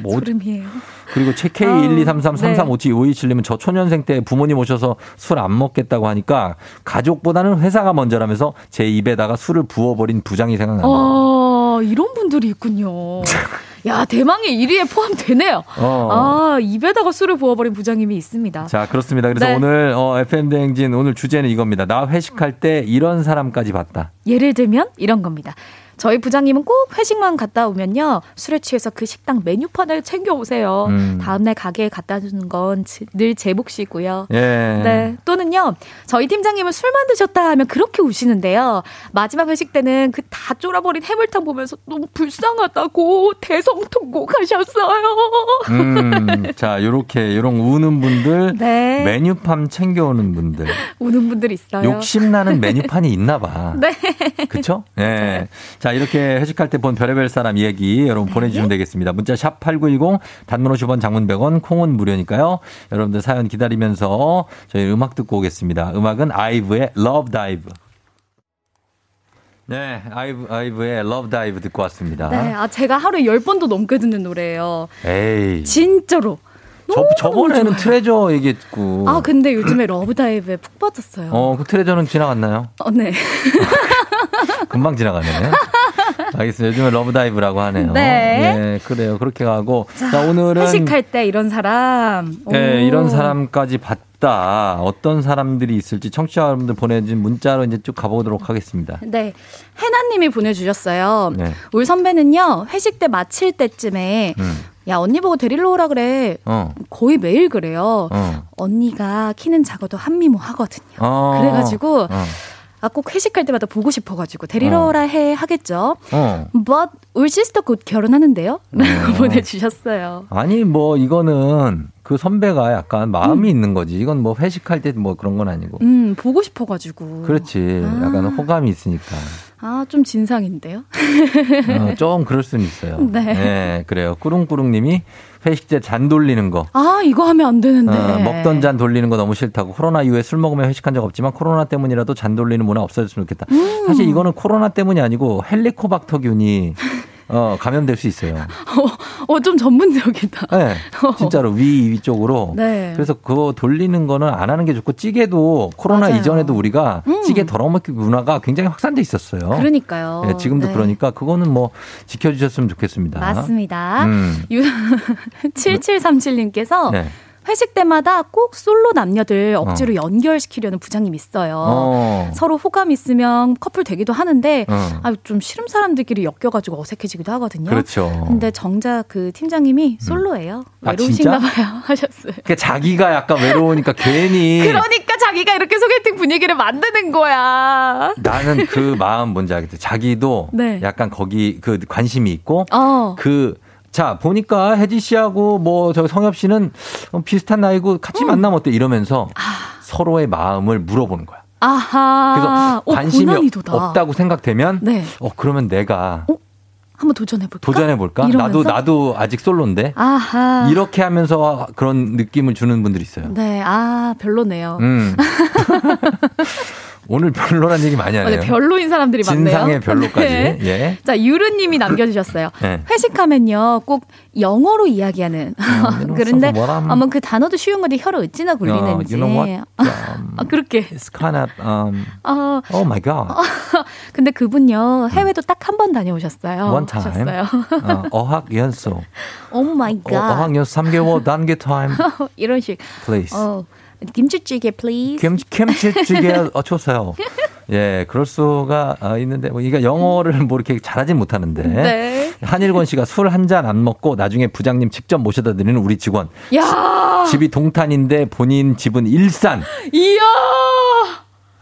뭐 소름이에요. 그리고 체 K123333527님은 저 초년생 때 부모님 오셔서 술 안 먹겠다고 하니까 가족보다는 회사가 먼저라면서 제 입에다가 술을 부어버린 부장이 생각난다. 아 이런 분들이 있군요. 야 대망의 1위에 포함되네요. 어. 아 입에다가 술을 부어버린 부장님이 있습니다. 자, 그렇습니다. 그래서 네. 오늘 어, FM 대행진 오늘 주제는 이겁니다. 나 회식할 때 이런 사람까지 봤다. 예를 들면 이런 겁니다. 저희 부장님은 꼭 회식만 갔다 오면요 술에 취해서 그 식당 메뉴판을 챙겨 오세요. 음. 다음날 가게에 갖다 주는 건 늘 제 몫이고요. 예. 네. 또는요, 저희 팀장님은 술만 드셨다 하면 그렇게 우시는데요. 마지막 회식 때는 그 다 쫄아버린 해물탕 보면서 너무 불쌍하다고 대성통곡하셨어요. 음, 자, 요렇게, 요런 우는 분들, 네. 메뉴판 챙겨오는 분들, 우는 분들 있어요. 욕심나는 메뉴판이 있나 봐. 네. 그쵸? 예. 자, 이렇게 회식할 때 본 별의별 사람 이야기 여러분 보내주시면 되겠습니다. 문자 샵 8910, 단문 50원, 장문 100원, 콩은 무료니까요. 여러분들 사연 기다리면서 저희 음악 듣고 오겠습니다. 음악은 아이브의 Love Dive. 네, 아이브, 아이브의 Love Dive 듣고 왔습니다. 네, 아, 제가 하루에 10번도 넘게 듣는 노래예요. 에이. 진짜로. 저, 저번에는 트레저 얘기했고. 아, 근데 요즘에 Love Dive에 푹 빠졌어요. 어, 그 트레저는 지나갔나요? 어, 네. 금방 지나가네. 알겠습니다. 요즘에 Love Dive라고 하네요. 네. 예, 그래요. 그렇게 가고. 자, 오늘은. 회식할 때 이런 사람. 예, 오. 이런 사람까지 봤다. 어떤 사람들이 있을지 청취자 여러분들 보내준 문자로 이제 쭉 가보도록 하겠습니다. 네. 해나님이 보내주셨어요. 네. 우리 선배는요, 회식 때 마칠 때쯤에, 음. 야, 언니 보고 데리러 오라 그래. 어. 거의 매일 그래요. 어. 언니가 키는 작아도 한미모 하거든요. 어. 그래가지고, 어. 아, 꼭 회식할 때마다 보고 싶어가지고, 데리러 어. 오라 해 하겠죠. 어. But, 우리 sister 곧 결혼하는데요? 라고 어. 보내주셨어요. 아니, 뭐, 이거는 그 선배가 약간 마음이 있는 거지. 이건 뭐 회식할 때 뭐 그런 건 아니고. 음, 보고 싶어가지고. 그렇지. 약간 호감이 있으니까. 아, 좀 진상인데요? 어, 좀 그럴 수는 있어요. 네. 그래요. 꾸릉꾸릉님이 회식 때잔 돌리는 거. 아, 이거 하면 안 되는데. 어, 먹던 잔 돌리는 거 너무 싫다고. 코로나 이후에 술 먹으면 회식한 적 없지만 코로나 때문이라도 잔 돌리는 문화 없어졌으면 좋겠다. 음. 사실 이거는 코로나 때문이 아니고 헬리코박터균이 어, 감염될 수 있어요. 어, 좀 전문적이다. 네, 진짜로 위 위 쪽으로. 네. 그래서 그거 돌리는 거는 안 하는 게 좋고 찌개도 코로나 맞아요. 이전에도 우리가 음. 찌개 덜어먹기 문화가 굉장히 확산돼 있었어요. 그러니까요. 네, 지금도 네. 그러니까 그거는 뭐 지켜주셨으면 좋겠습니다. 맞습니다. 음. 유, 7737님께서 네. 회식 때마다 꼭 솔로 남녀들 억지로 연결시키려는 부장님 있어요. 어. 서로 호감 있으면 커플 되기도 하는데 어. 아, 좀 싫은 사람들끼리 엮여가지고 어색해지기도 하거든요. 그렇죠. 근데 정작 그 팀장님이 솔로예요. 아, 외로우신가 진짜? 봐요. 하셨어요. 그러니까 자기가 약간 외로우니까 괜히 그러니까 자기가 이렇게 소개팅 분위기를 만드는 거야. 나는 그 마음 뭔지 알겠대. 자기도 네. 약간 거기 그 관심이 있고 어. 그 자, 보니까 혜지 씨하고 뭐 저 성엽 씨는 어, 비슷한 나이고 같이 음. 만나면 어때 이러면서 아. 서로의 마음을 물어보는 거야. 아하. 그래서 어, 관심이 고난이도다. 없다고 생각되면 네. 어 그러면 내가 한번 도전해 볼까? 도전해 볼까? 나도? 나도 아직 솔로인데 아하. 이렇게 하면서 그런 느낌을 주는 분들이 있어요. 네, 아, 별로네요. 음. 오늘 별로란 얘기 많이 어, 하네요. 네, 별로인 사람들이 많네요. 진상의 별로까지. 네. 예. 자, 유르님이 남겨주셨어요. 네. 회식하면요, 꼭 영어로 이야기하는. 어, 그런데, 아마 그 단어도 쉬운 건데 혀를 어찌나 굴리는지. you know what? Um, 아, 그렇게. It's kind of um, 어, oh my god. 근데 그분요, 해외도 딱 한 번 다녀오셨어요. One time. 어, 어학 연수. oh my 어, God. 어학 연수 3개월 단기 time. 이런 식. Please. 어, 김치찌개 please. 김, 김치찌개 어, 좋어요. 예, 그럴 수가 어, 있는데, 뭐, 이게 영어를 뭐 이렇게 잘하진 못하는데. 네. 한일권 씨가 술 한 잔 안 먹고 나중에 부장님 직접 모셔다 드리는 우리 직원. 야! 집이 동탄인데 본인 집은 일산. 이야!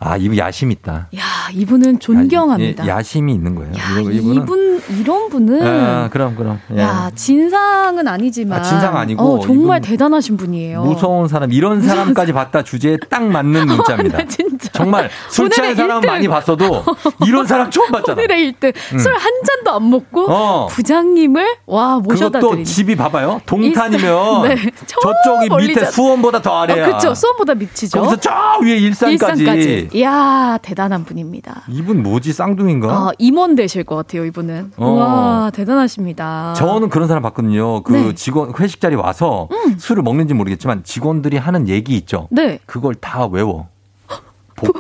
아, 이분 야심 있다. 야, 이분은 존경합니다. 예, 야심이 있는 거예요. 이거- 이분 이런 분은 아, 그럼, 그럼. 예. 야, 진상은 아니지만 아, 진상 아니고 어, 정말 대단하신 분이에요. 무서운 사람, 이런 사람까지 봤다 주제에 딱 맞는 문자입니다. 나 진짜. 정말 술 취한 사람. 많이 봤어도 이런 사람 처음 봤잖아. 오늘의 1등. 음. 술한 잔도 안 먹고 어. 부장님을 와 모셔다 그것도 드리는. 집이 봐 봐요. 동탄이면 네. 저 저쪽이 밑에. 수원보다 더 아래야. 어, 그쵸. 수원보다 밑이죠. 거기서 저 위에 일산까지. 이야, 대단한 분입니다. 이분 뭐지 쌍둥이인가? 아, 임원 되실 것 같아요, 이분은. 어. 와, 대단하십니다. 저는 그런 사람 봤거든요. 그 네. 직원 회식 자리 와서 술을 먹는지 모르겠지만 직원들이 하는 얘기 있죠. 네. 그걸 다 외워. 부,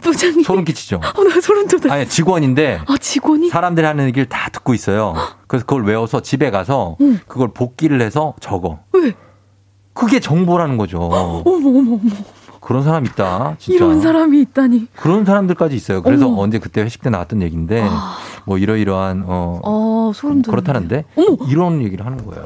부장님. 소름 끼치죠. 어, 나 소름 돋았어. 아니 직원인데 아, 직원이? 사람들이 하는 얘기를 다 듣고 있어요. 그래서 그걸 외워서 집에 가서 응. 그걸 복기를 해서 적어. 왜? 그게 정보라는 거죠. 어머, 어머, 어머. 그런 사람 있다. 진짜. 이런 사람이 있다니. 그런 사람들까지 있어요. 그래서 어머. 언제 그때 회식 때 나왔던 얘기인데 뭐 이러이러한 어, 어, 소름. 그렇다는데 이런 얘기를 하는 거예요.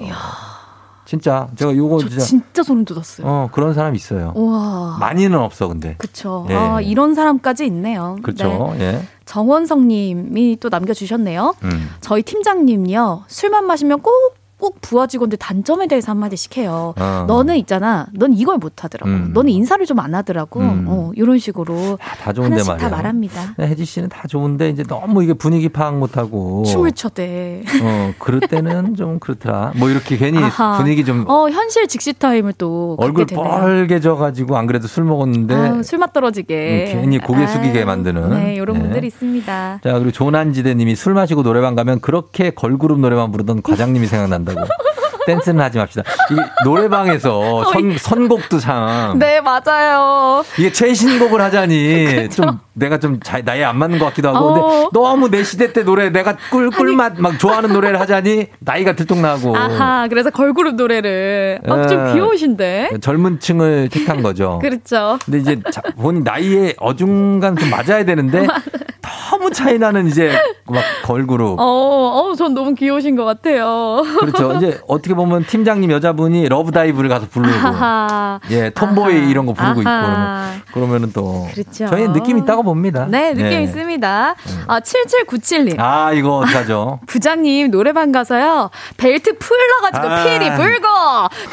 진짜 제가 요거 저 진짜 진짜 소름 돋았어요. 어 그런 사람이 있어요. 와. 많이는 없어 근데. 그쵸. 예. 아, 이런 사람까지 있네요. 그렇죠. 네. 예. 정원성 님이 또 남겨주셨네요. 음. 저희 팀장님요. 술만 마시면 꼭, 꼭 부하 직원들 단점에 대해서 한마디씩 해요. 어. 너는 있잖아. 넌 이걸 못 하더라고. 음. 너는 인사를 좀 안 하더라고. 음. 어, 이런 식으로. 다 좋은데 하나씩 말이야. 다 말합니다. 네, 혜지 씨는 다 좋은데 이제 너무 이게 분위기 파악 못하고 춤을 춰대. 어 그럴 때는 좀 그렇더라. 뭐 이렇게 괜히 아하. 분위기 좀 어, 현실 직시 타임을 또 얼굴 갖게 되네요. 빨개져 가지고 안 그래도 술 먹었는데 아우, 술맛 떨어지게. 음, 괜히 고개 숙이게 아유, 만드는. 네, 이런 네. 분들이 있습니다. 자, 그리고 조난지대님이 술 마시고 노래방 가면 그렇게 걸그룹 노래만 부르던 과장님이 생각난다 고. 댄스는 하지 맙시다. 이게 노래방에서 선, 선곡도 참. 네, 맞아요. 이게 최신곡을 하자니 좀 내가 좀 자- 나이에 안 맞는 것 같기도 하고 어. 근데 너무 내 시대 때 노래 내가 꿀 꿀맛 막 좋아하는 노래를 하자니 나이가 들통나고 아하, 그래서 걸그룹 노래를. 어, 좀 예. 귀여우신데? 젊은 층을 택한 거죠. 그렇죠. 근데 이제 자- 본인 나이에 어중간 좀 맞아야 되는데 너무 차이 나는 이제 막 걸그룹 어, 어, 전 너무 귀여우신 것 같아요. 그렇죠. 이제 어떻게 보면 팀장님 여자분이 Love Dive를 가서 부르고 아하. 예 Tomboy 아하. 이런 거 부르고 있고 아하. 그러면 그러면은 또 그렇죠. 저희 느낌 있다고 봅니다. 네, 느낌 예. 있습니다. 아, 7797님. 아 이거 어떡하죠? 부장님 노래방 가서요 벨트 풀러가지고 아. 피리 불고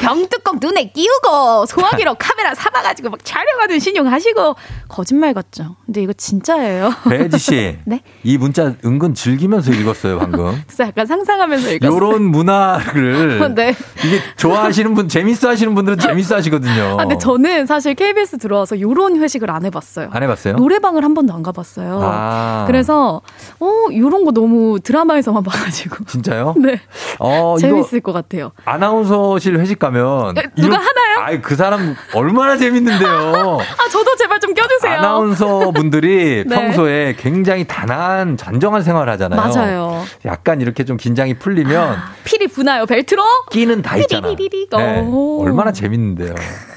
병뚜껑 눈에 끼우고 소화기로 카메라 삼아가지고 막 촬영하는 신용 하시고 거짓말 같죠? 근데 이거 진짜예요. 배지 씨, 네? 이 문자 은근 즐기면서 읽었어요 방금. 그래서 약간 상상하면서 읽었어요. 요런 문화를 네. 이게 좋아하시는 분, 재밌어 하시는 분들은 재밌어 하시거든요. 아, 근데 저는 사실 KBS 들어와서 요런 회식을 안 해봤어요. 안 해봤어요? 노래방을 한 번도 안 가봤어요. 아. 그래서 어 요런 거 너무 드라마에서만 봐가지고 진짜요? 네 어, 재밌을 것 같아요. 아나운서실 회식 가면 에, 누가 하나요? 아이 그 사람 얼마나 재밌는데요. 아 저도 제발 좀 껴주세요. 아나운서 분들이 네. 평소에 굉장히 단아한 잔정한 생활을 하잖아요. 맞아요. 약간 이렇게 좀 긴장이 풀리면 필이 부나요 벨트로? 끼는 다 있잖아. 삐리리리리. 네, 오. 얼마나 재밌는데요.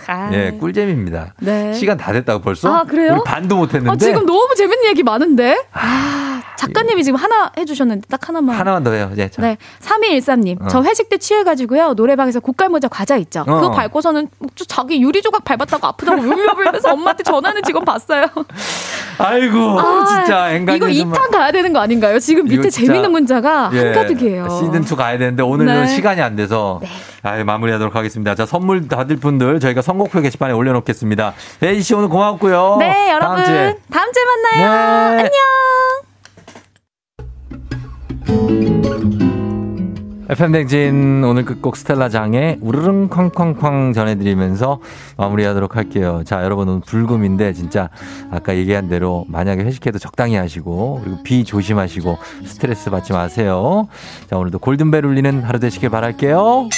아. 예, 꿀잼입니다. 네. 시간 다 됐다고 벌써? 아, 그래요? 우리 반도 못 했는데. 아, 지금 너무 재밌는 얘기 많은데? 아, 작가님이 지금 하나 해 주셨는데, 딱 하나만. 하나만 더 해요. 이제 자. 네. 3213 님. 어. 저 회식 때 취해 가지고요. 노래방에서 고깔모자 과자 있죠. 어. 그거 밟고서는 저 자기 유리 조각 밟았다고 아프다고 울며불면서 엄마한테 전화하는 직원 봤어요. 아이고, 아, 진짜 행간이 이거 2탄 가야 되는 거 아닌가요? 지금 밑에 재밌는 문자가 예, 한가득이에요. 시즌 2 가야 되는데 오늘은 네. 시간이 안 돼서 아, 마무리하도록 하겠습니다. 자, 선물 받을 분들 저희가 선 곡표 게시판에 올려놓겠습니다. 베이지 씨 오늘 고맙고요. 네, 여러분. 다음 주에. 다음 주에 만나요. 네. 안녕. FM 댕진 오늘 끝곡 스텔라 장의 우르릉 쾅쾅쾅 전해드리면서 마무리하도록 할게요. 자, 여러분 오늘 불금인데 진짜 아까 얘기한 대로 만약에 회식해도 적당히 하시고 그리고 비 조심하시고 스트레스 받지 마세요. 자, 오늘도 골든벨 울리는 하루 되시길 바랄게요.